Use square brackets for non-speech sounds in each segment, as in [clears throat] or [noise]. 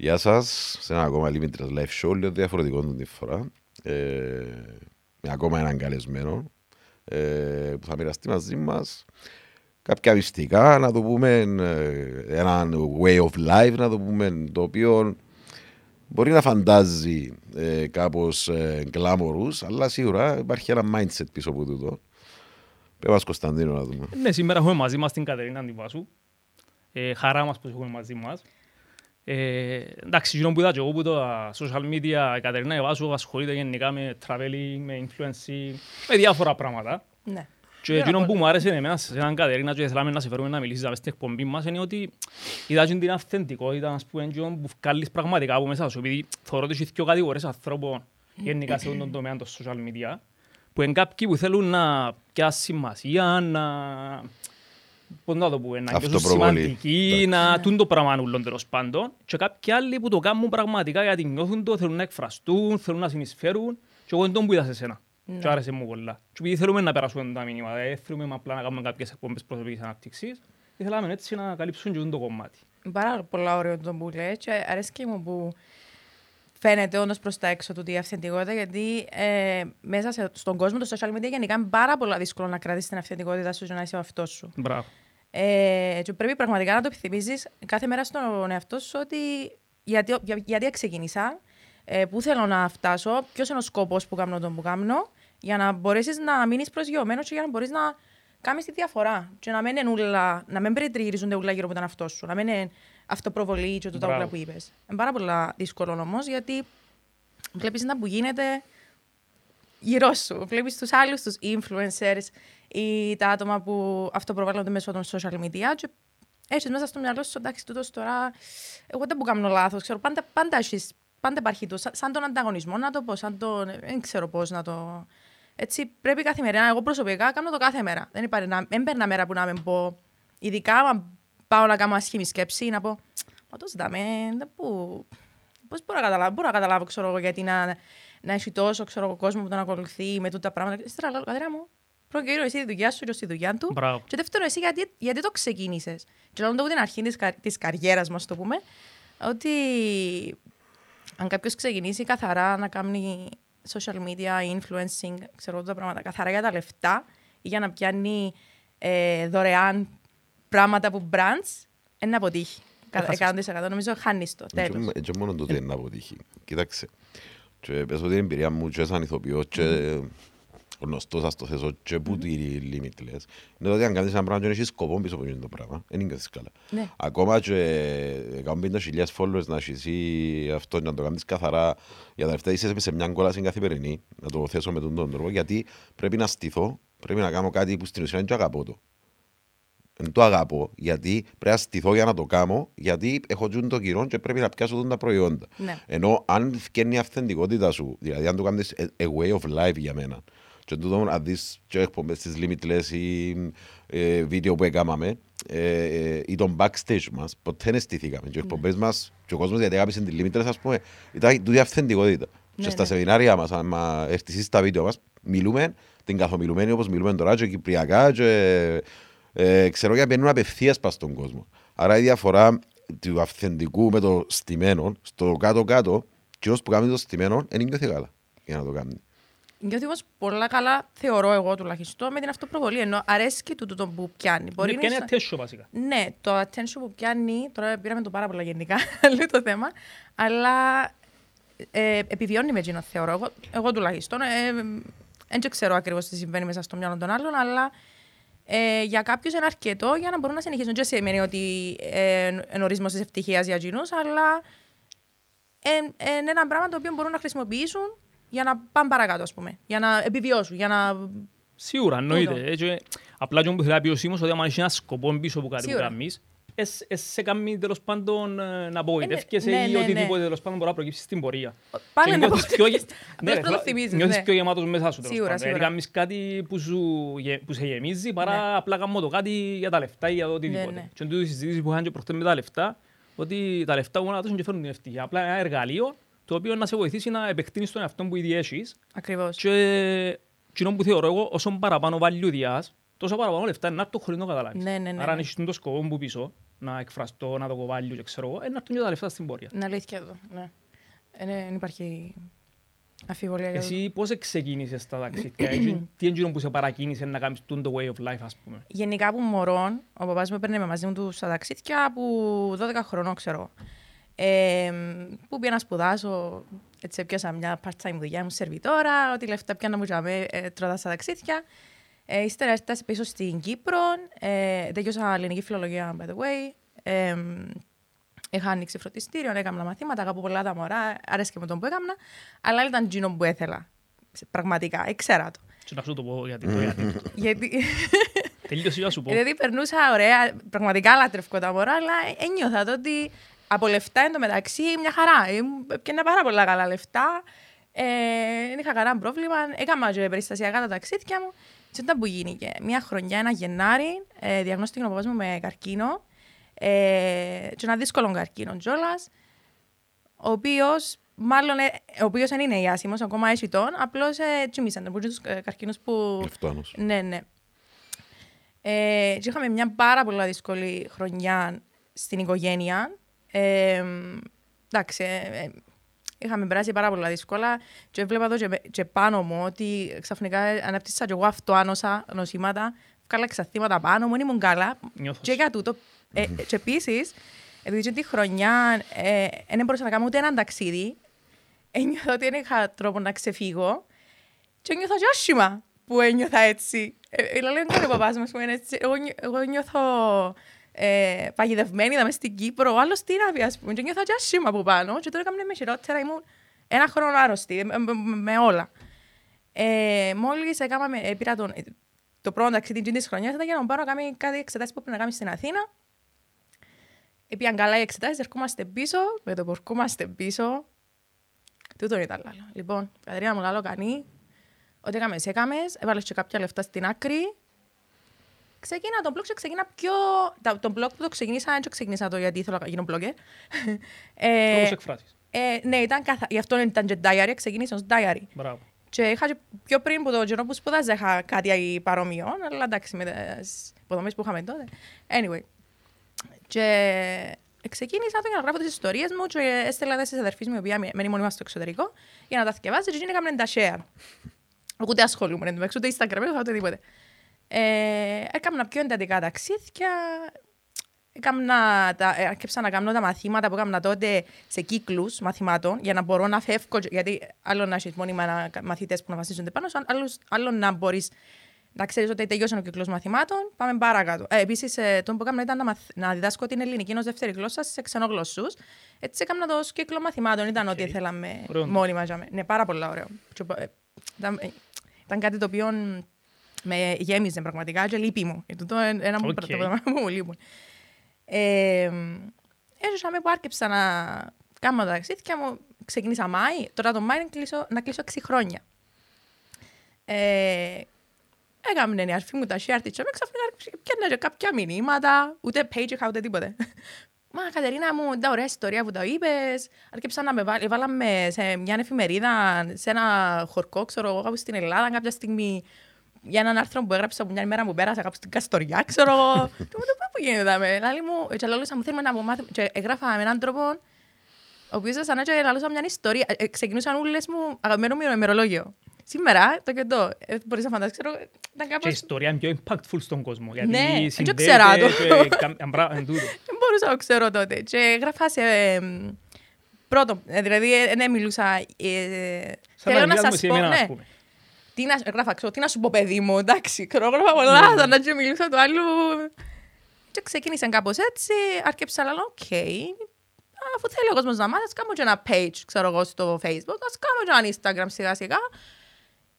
Γεια σας, σε ένα ακόμα Limitless Live Show, λίγο διαφορετικό την φορά. Ε, με ακόμα έναν καλεσμένο ε, που θα μοιραστεί μαζί μας κάποια μυστικά, να το πούμε ε, έναν way of life, να το πούμε, το οποίο μπορεί να φαντάζει ε, κάπως ε, γκλάμορους, αλλά σίγουρα υπάρχει ένα mindset πίσω από τούτο. Πες μας Κωνσταντίνο να δούμε. Ναι, σήμερα έχουμε μαζί μας την Κατερίνα Αντιβάσου. Ε, χαρά μας που έχουμε μαζί μας. Ε, εντάξει, γύρω που είδα και εγώ που το social media, η Κατερίνα Αντιβάσου ασχολείται γενικά με traveling, με influencing, με διάφορα πράγματα. Ναι. Και εκείνο που μου άρεσε εμένα σε έναν Κατερίνα και θέλαμε να σε φέρουμε να μιλήσεις στην εκπομπή μας είναι ότι είδα και την αυθεντικότητα ας πούμε, και που βγάλεις πραγματικά από μέσα σου επειδή θεωρώ ότι έχει δύο κατηγορίες ανθρώπων γενικά σε τον τομέα των social media που είναι κάποιοι που θέλουν να πιάσουν σημασία, να πώς να το πούμε, να νιώσουν Αυτοπροβολή. σημαντικοί, να τούν το πράγμα ούλον τέλος πάντων και κάποιοι άλλοι που το κάνουν πραγματικά γιατί νιώθουν το, θέλουν να εκφραστούν, θέλουν να συνεισφέρουν και εγώ είναι τον που είδα σε σένα. Ναι. Και άρεσε μου πολλά. Και επειδή θέλουμε να περάσουμε τα μήνυματα, δεν θέλουμε απλά να κάνουμε κάποιες εκπομπές προσωπικής ανάπτυξης, ήθελαμε έτσι να καλύψουν και το κομμάτι. Πάρα πολλά ωραίο το που λέει και αρέσκει μου που φαίνεται όντως προς τα έξω του η αυθεντικότητα, γιατί ε, μέσα σε, στον κόσμο των social media γενικά είναι πάρα πολλά δύσκολο να κρατήσεις την αυθεντικότητα σου και να είσαι ο αυτός σου. Μπράβο. Ε, και πρέπει πραγματικά να το επιθυμίζεις κάθε μέρα στον εαυτό σου ότι γιατί, για, γιατί ξεκίνησα, ε, πού θέλω να φτάσω, ποιος είναι ο σκοπό που κάνω τον που κάνω, για να μπορέσεις να μείνεις προσγειωμένος και για να μπορείς να κάνεις τη διαφορά. Και να μην, είναι ούλα, να μην περιτριγυρίζονται ούλα γύρω από τον εαυτό σου, να μην είναι αυτοπροβολή και το τα Μπράβο. ούλα που είπες. Είναι πάρα πολλά δύσκολο όμως, γιατί βλέπεις να που γίνεται γύρω σου. Βλέπεις τους άλλους, τους influencers ή τα άτομα που αυτοπροβάλλονται μέσω των social media. Και έχεις μέσα στο μυαλό σου, εντάξει, τούτος τώρα. Εγώ δεν μπορώ να κάνω λάθος. Ξέρω, πάντα, πάντα, έχεις- πάντα υπάρχει το. Σαν, σαν τον ανταγωνισμό, να το πω. Σαν τον, δεν ξέρω πώς να το. Έτσι, πρέπει καθημερινά. Εγώ προσωπικά κάνω το κάθε μέρα. Δεν, υπάρχει, να, δεν παίρνα μέρα που να μην πω. Ειδικά, αν πάω να κάνω ασχήμη σκέψη, να πω. Μα το ζητάμε. δεν Πού. Πώς μπορώ να καταλάβω, μπορώ να καταλάβω ξέρω, εγώ, γιατί να, να έχει τόσο ξέρω, εγώ, κόσμο που τον ακολουθεί με τούτα πράγματα. Ύστερα λέω, κατέρα μου, πρώτο γύρω εσύ τη δουλειά σου και στη δουλειά του. Μπράβο. Και δεύτερο, εσύ γιατί, γιατί το ξεκίνησες. Και λέω το από την αρχή της της καριέρας μας, το πούμε, ότι αν κάποιος ξεκινήσει καθαρά να κάνει social media, influencing, ξέρω εγώ τα πράγματα, καθαρά για τα λεφτά ή για να πιάνει ε, δωρεάν πράγματα από brands, είναι να αποτύχει. Έχασες. 100% νομίζω χάνεις το. Τέλος. Και μόνο το ότι είναι να αποτύχει. Κοίταξε. Και πες ότι την εμπειρία μου και σαν ηθοποιός και γνωστός ας το θέσω και που τη Limitless είναι ότι αν κάνεις ένα πράγμα και δεν έχεις σκοπό πίσω από αυτό το πράγμα δεν νιώθεις καλά. Ναι. Ακόμα και 150.000 followers να έχεις ή αυτό να το κάνεις καθαρά για τα λεφτά είσαι σε μια κόλαση καθημερινή να το θέσω με τον τον τρόπο γιατί πρέπει να στηθώ, πρέπει να κάνω κάτι που στην ουσία δεν το αγαπώ το. Δεν το αγαπώ γιατί πρέπει να στηθώ για να το κάνω γιατί έχω τζουν το κυρό και πρέπει να πιάσω τον τα προϊόντα. Ναι. Ενώ αν φτιάχνει η αυθεντικότητα σου, δηλαδή αν το κάνεις a a way of life για μένα και τούτο αν δεις και εκπομπές στις Limitless ή ε, βίντεο που έκαναμε ε, ε, ή τον backstage μας, ποτέ δεν στηθήκαμε και οι εκπομπές μας και ο κόσμος γιατί αγάπησε τη Limitless ας πούμε ήταν τούτη αυθεντικότητα. Ναι, και στα ναι. σεμινάρια μας, αν έρθεις εσύ στα βίντεο μας, μιλούμε την καθομιλουμένη όπως μιλούμε τώρα και κυπριακά και ε, ξέρω για μπαίνουν απευθείας πας στον κόσμο. Άρα η διαφορά του αυθεντικού με το στημένο, στο κάτω-κάτω, και που κάνει το στημένο, δεν νιώθει καλά για να το κάνει. Νιώθει όμως πολλά καλά, θεωρώ εγώ τουλάχιστον, με την αυτοπροβολή. Ενώ αρέσει και τούτο το που πιάνει. Μπορεί Είναι να- και ένα attention βασικά. Ναι, το attention που πιάνει, τώρα πήραμε το πάρα πολλά γενικά, [laughs] άλλο το θέμα, αλλά ε, επιβιώνει με εκείνο, θεωρώ. Εγώ, εγώ τουλάχιστον. Ε, δεν ξέρω ακριβώς τι συμβαίνει μέσα στο μυαλό των άλλων, αλλά ε, για κάποιους είναι αρκετό για να μπορούν να συνεχίσουν. Δεν σημαίνει ότι ε, είναι ορισμός της ευτυχίας για εκείνους, αλλά ε, είναι ένα πράγμα το οποίο μπορούν να χρησιμοποιήσουν για να πάνε παρακάτω, ας πούμε. Για να επιβιώσουν, για να. Σίγουρα, εννοείται. Τούτο. Έτσι, απλά και μου θέλει να πει ο Σίμος ότι άμα έχει ένα σκοπό πίσω από κάτι που Σίγουρα. κάνεις, εσ- εσ- σε κάνει τέλος πάντων ε, να απογοητεύκεσαι ναι, ή ναι, ναι. οτιδήποτε τέλος πάντων μπορεί να προκύψει στην πορεία. Πάλι Και να νιώθεις πιο γε- Απλώς Ναι, να το θέλω- θυμίζεις, νιώθεις ναι. πιο γεμάτος μέσα σου τέλος Σίγουρα, πάντων. Γιατί σίγουρα. κάνεις κάτι που, σου, γε- που σε γεμίζει παρά Ναι. απλά κάνω το κάτι για τα λεφτά ή για το Ναι, οτιδήποτε. ναι. Και τούτη η συζήτηση που είχαν και προχτές με τα λεφτά, ότι τα λεφτά μόνο να δώσουν και φέρνουν την ευτυχία. Απλά ένα εργαλείο το οποίο να σε βοηθήσει να επεκτείνεις τον εαυτό που ήδη έχεις Ακριβώς. και εκείνο που θεωρώ εγώ, όσο παραπάνω value διάς, τόσο παραπάνω λεφτά είναι να έρθουν χωρίς να το καταλάβεις. Ναι, ναι, ναι, Άρα αν ναι. έχεις τον σκοπό που πίσω, να εκφραστώ, να το κοβάλιο και ξέρω εγώ, ε, να έρθουν και τα λεφτά στην πορεία. Είναι αλήθεια εδώ, ναι. Ε, ναι, Δεν υπάρχει αφιβολία για το. Εσύ πώς ξεκίνησες τα ταξίδια, έτσι, [clears throat] τι είναι που σε παρακίνησε να κάνεις το way of life, ας πούμε; Γενικά που μωρών, ο παπάς μου έπαιρνε με μαζί μου του στα ταξίδια που 12 χρονών, ξέρω. Ε, που πήγα να σπουδάσω, έτσι έπιασα μια part-time δουλειά μου σερβιτόρα, ό,τι λεφτά πιάνα μου τζαμέ, ε, τρώτα στα ταξίδια. Ε, ύστερα έφτασα πίσω στην Κύπρο, ε, τέλειωσα ελληνική φιλολογία, by the way. Ε, είχα ανοίξει φροντιστήριο, έκανα μαθήματα, αγαπώ πολλά τα μωρά, άρεσε με τον που έκανα, αλλά ήταν εκείνο που έθελα. Πραγματικά, έξερα το. Και να σου το πω γιατί το [laughs] γιατί. [laughs] Γιατί, Τελείωσε για σου πω. δηλαδή περνούσα ωραία, πραγματικά λάτρευκο τα μωρά, αλλά ένιωθα το ότι από λεφτά εν τω μεταξύ μια χαρά. Έπαιρνα πάρα πολλά καλά λεφτά. Ε, δεν είχα κανένα πρόβλημα. Έκανα και περιστασιακά τα ταξίδια μου. Και όταν που γίνηκε μια χρονιά, ένα Γενάρη, ε, διαγνώστηκε ο παπάς μου με καρκίνο. Ε, και ένα δύσκολο καρκίνο κιόλα. Ο οποίος, μάλλον, ε, ο οποίος δεν είναι ιάσιμος, ακόμα έχει τον, απλώς ε, τσιμήσαν. Από τους καρκίνους που. Λεφτάνος. Ναι, ναι. Ε, και είχαμε μια πάρα πολύ δύσκολη χρονιά στην οικογένεια. Ε, εντάξει, ε, ε, είχαμε περάσει πάρα πολλά δύσκολα και έβλεπα εδώ και, και πάνω μου ότι ξαφνικά αναπτύσσα και εγώ αυτοάνοσα νοσήματα, βγάλα εξαθήματα πάνω μου, δεν ήμουν καλά. Νιώθω. Και για τούτο. Ε, και επίσης, επειδή και τη χρονιά ε, δεν μπορούσα να κάνω ούτε έναν ταξίδι, ένιωθα ότι δεν είχα τρόπο να ξεφύγω και ένιωθα και άσχημα που ένιωθα έτσι. Ε, ε, λέω είναι ο παπάς μας που είναι έτσι. Εγώ, νιώ- εγώ νιώθω ε, παγιδευμένη, είδαμε στην Κύπρο, ο άλλος τι να πει, ας πούμε. Και νιώθα και άσχημα από πάνω και τώρα έκαμε με χειρότερα, ήμουν ένα χρόνο άρρωστη, με, με- με- με όλα. Ε, μόλις έκαμε, ε, πήρα τον, ε, το πρώτο ταξίδι της χρονιάς ήταν για να μου πάρω να κάνει κάτι εξετάσεις που πρέπει να κάνει στην Αθήνα. Έπιαν καλά οι εξετάσεις, ερχόμαστε πίσω, με το που ερχόμαστε πίσω, τούτο ήταν λάλο. Λοιπόν, Κατερίνα μου λάλο κανεί, ό,τι έκαμες έκαμες, έβαλες και κάποια λεφτά στην άκρη. Ξεκίνα τον blog και ξεκίνα πιο... τα- Τον blog που το ξεκίνησα, δεν το ξεκίνησα το γιατί ήθελα να γίνω blogger. [laughs] ε, Τρόπος εκφράσεις. ε, ναι, ήταν καθα... γι' αυτό ήταν και diary, ξεκίνησα ως diary. Μπράβο. Και είχα και πιο πριν που το καιρό που σπούδαζα είχα κάτι παρόμοιο, αλλά εντάξει με τις υποδομές που είχαμε τότε. Anyway. Και ξεκίνησα το για να γράφω τις ιστορίες μου και έστελα τα στις αδερφής μου, η οποία μένει μόνιμα στο εξωτερικό, για να τα θυκευάσει και εκείνη έκαμε τα share. Εγώ ούτε ασχολούμαι, εν τω μεταξύ, ούτε Instagram, ούτε οτιδήποτε. Ε, έκανα πιο εντατικά ταξίδια, Έκανα τα, ε, άρχισα να κάνω τα μαθήματα που έκανα τότε σε κύκλους μαθημάτων για να μπορώ να φεύγω, γιατί άλλο να έχεις μόνιμα να- μαθητές που να βασίζονται πάνω σου, άλλο, άλλο να μπορείς να ξέρεις ότι τελειώσει ο κύκλος μαθημάτων, πάμε παρακάτω. Ε, επίσης, ε, το που έκανα ήταν να, μαθ, να διδάσκω την ελληνική ως δεύτερη γλώσσα σε ξενόγλωσσους. Έτσι έκανα το ως κύκλο μαθημάτων, ήταν ό,τι ήθελα με Ωραίο. μόνιμα. για μέ- Ναι, πάρα πολύ ωραίο. Και, ε, ήταν, ε, ήταν κάτι το οποίο με γέμιζε πραγματικά και λείπει μου. Ε, τούτο είναι ένα από Οκ. τα πράγματα που μου λείπουν. Ε, έζησα με που άρκεψα να κάνω τα ταξίδια μου. Ξεκίνησα Μάη, τώρα το Μάη να κλείσω, να κλείσω 6 χρόνια. Ε, έκαμε η αρφή μου τα share της και με ξαφνικά πιάνε και κάποια μηνύματα, ούτε page είχα ούτε τίποτε. [laughs] Μα Κατερίνα μου, τα ωραία ιστορία που τα είπες, αρκέψαν να με βάλ, βάλαμε σε μια εφημερίδα, σε ένα χορκό, ξέρω εγώ, κάπου στην Ελλάδα κάποια στιγμή, για έναν άρθρο που έγραψα από μια ημέρα που πέρασα κάπου στην Καστοριά, ξέρω εγώ. Και μου το πω που γίνεται με. Λάλη μου, και λαλούσα μου θέλουμε να μου μάθουμε. Και έγραφα με έναν τρόπο, ο οποίος σαν και λαλούσα μια ιστορία. Ε, ε, ξεκινούσαν όλες μου αγαπημένο μου ημερολόγιο. Σήμερα, το και το, ε, μπορείς να φανταστείς, ξέρω, ήταν Και η κάπως... ιστορία είναι πιο impactful στον κόσμο. Γιατί Ναι, δεν το συνδέεται ξέρα το. και [laughs] κα- εν μπρα- εν τούτο. Δεν μπορούσα να το ξέρω τότε. Και έγραφα σε... ε, Πρώτο, ε, δηλαδή δεν μιλούσα... ε, Σαν Θέλω να να μιλάς σας με πω, εμένα, ας ναι. Πούμε. Τι να, γράφα, ξέρω, τι να σου πω παιδί μου, εντάξει, ξέρω, γράφα πολλά, Ναι, ναι. θα να και μιλούσα του άλλου. Και ξεκίνησαν κάπως έτσι, άρκεψα να λέω, οκ, αφού θέλει ο κόσμος να μάθει, ας κάνω και ένα page, ξέρω εγώ, στο facebook, ας κάνω και ένα instagram σιγά σιγά.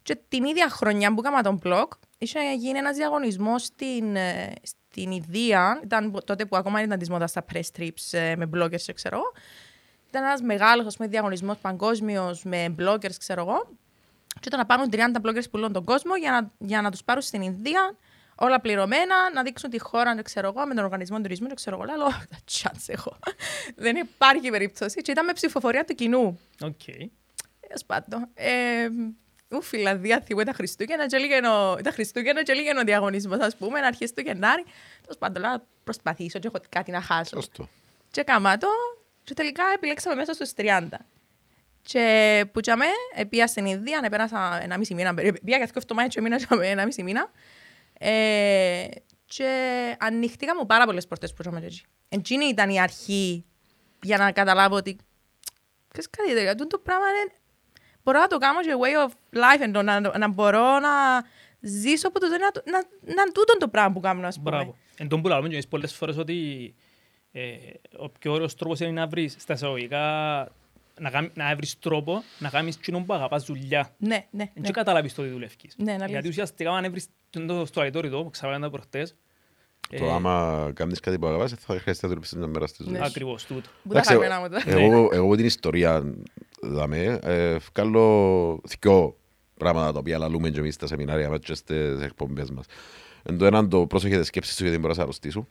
Και την ίδια χρονιά που έκανα τον blog, είχε γίνει ένας διαγωνισμός στην, ε, στην Ιδία, ήταν πο- τότε που ακόμα ήταν της μόδας τα press trips ε, με bloggers, και ξέρω εγώ. Ήταν ένας μεγάλος ας πούμε, διαγωνισμός παγκόσμιος με bloggers, ξέρω εγώ. Και ήταν να πάρουν 30 bloggers που λένε τον κόσμο για να, για να τους πάρουν στην Ινδία, όλα πληρωμένα, να δείξουν τη χώρα, δεν ξέρω εγώ, με τον οργανισμό τουρισμού, δεν ξέρω εγώ. Λέω, τα chance έχω. [laughs] Δεν υπάρχει περίπτωση. Και ήταν με ψηφοφορία του κοινού. Οκ. Τέλος πάντων. Ε, ου Φιλανδία θυμώ τα Χριστούγεννα και λίγαινο, τα Χριστούγεννα και λίγαινο διαγωνισμός ας πούμε, αρχές του Γενάρη. Τέλος πάντων, λέω, να προσπαθήσω και έχω κάτι να χάσω. Σωστό. Και κάμα το και τελικά επιλέξαμε μέσα στους 30. Και που τσάμε, πήγα στην Ινδία, πέρασα ένα μισή μήνα, πήγα και αυτό εβδομάδες και μήνα [laughs] ένα μισή μήνα. Ε, και ανοίχτηκα μου πάρα πολλές πόρτες που τσάμε εκεί. Εκείνη ήταν η αρχή για να καταλάβω ότι ξέρεις κάτι τέτοιο, αυτό το πράγμα είναι μπορώ να το κάνω και way of life, ενώ να, να μπορώ να ζήσω από το ζωή, να, να, να είναι τούτο το πράγμα που κάνω, ας πούμε. Μπράβο. Εν τόν που λέμε και εμείς πολλές φορές ότι ε, ο πιο ωραίος τρόπος είναι να βρεις στα εισαγωγικά να, κάνει- να βρεις τρόπο να κάνεις εκείνο που αγαπάς δουλειά. Ναι, ναι, Δεν ναι. και καταλάβεις το τι δουλεύκεις. Ναι, είναι Γιατί αλήθεια. ουσιαστικά αν βρεις το στο αλητόριτο που ξαναλέγαμε προχτές, Το ε, άμα κάνεις κάτι που αγαπάς, θα χρειάζεται να δουλέψεις μια μέρα στη ζωή. Ναι. σου. ακριβώς τούτο. Που τα Εντάξει, χαρμένα μου τώρα. Εγώ, εγώ την ιστορία δαμε, ε, βγάλω δυο πράγματα τα οποία λαλούμε και εμείς στα σεμινάρια μας και στις εκπομπές μας. Εν το έναν το πρόσεχε τις σκέψεις σου γιατί μπορείς να αρρωστείς σου.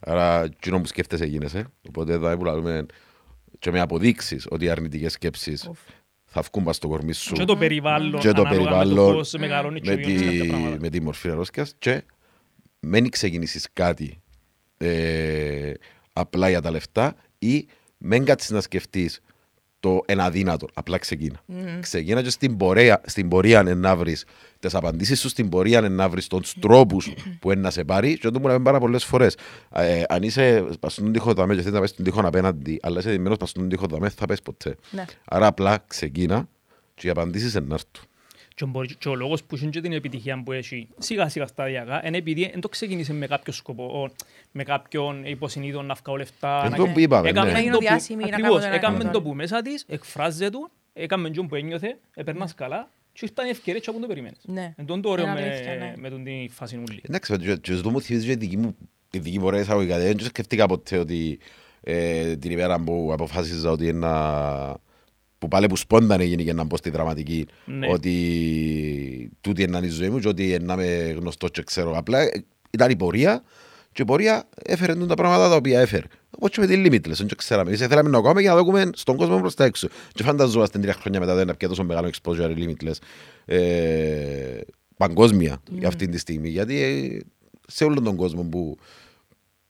Άρα εκείνο που σκέφτεσαι γίνεσαι. Οπότε εδώ που λαλούμε και με αποδείξεις ότι οι αρνητικές σκέψεις Ουφ. θα βγουν πας στο κορμί σου Και το περιβάλλον, και το ανάλογα με το περιβάλλον πώς μεγαλώνει και με, βιώνεις κάποια τη, πράγματα. με τη μορφή αρρώσκιας και μην ξεκινήσεις κάτι ε, απλά για τα λεφτά ή μην κάτσεις να σκεφτείς το ένα αδύνατο. Απλά ξεκίνα. Ξεκίνα και στην πορεία, στην πορεία είναι να βρεις τις απαντήσεις σου, στην πορεία είναι να βρεις τους τρόπους που είναι να σε πάρει και αυτό μου λέμε πάρα πολλές φορές. Ε, αν είσαι πας στον τοίχο δαμέ και θες να πες στον τοίχο απέναντι, αλλά είσαι δεμένος πας στον τοίχο δαμέ, θα πες ποτέ. Ναι. Άρα απλά ξεκίνα και οι απαντήσεις είναι να έρθουν. Και, μπορεί- και ο λόγος που έχει και την επιτυχία που έχει σιγά σιγά σταδιακά είναι επειδή δεν το ξεκίνησε με κάποιο σκοπό, ο- με κάποιον υποσυνείδητο να βγάλω λεφτά. Εν να- το που είπαμε, Έκαμε ναι. Να γίνω το που- διάσημη, να κάνω Ακριβώς, το ένα, έκαμε κάνω το το που μέσα της, εκφράζεται, έκαμε το που ένιωθε, έπαιρνας καλά και ήρθαν οι ευκαιρίες και από το περιμένεις. Ναι. Εν τόν το ωραίο Είναι με, αλήθεια, ναι. με τον τη φάση ούλη. Εντάξει, και- και αυτό μου θυμίζει και τη δική μου, τη δική μου ωραία εισαγωγικά. Δεν σκεφτήκα ποτέ ότι ε, την ημέρα που αποφάσιζα ότι ένα που πάλι που σπόνταν έγινε και να μπω στη δραματική Ναι. ότι τούτη είναι η ζωή μου και ότι να είμαι γνωστός και ξέρω απλά ε, ήταν η πορεία και η πορεία έφερε τα πράγματα τα οποία έφερε. Όπως και με τη Limitless, δεν ξέραμε. Εμείς θέλαμε να κάνουμε για να δούμε στον κόσμο προς τα έξω. Και φανταζόμαστε τρία χρόνια μετά δεν πια τόσο μεγάλο exposure η Limitless ε, παγκόσμια για αυτή τη στιγμή. Γιατί ε, σε όλον τον κόσμο που,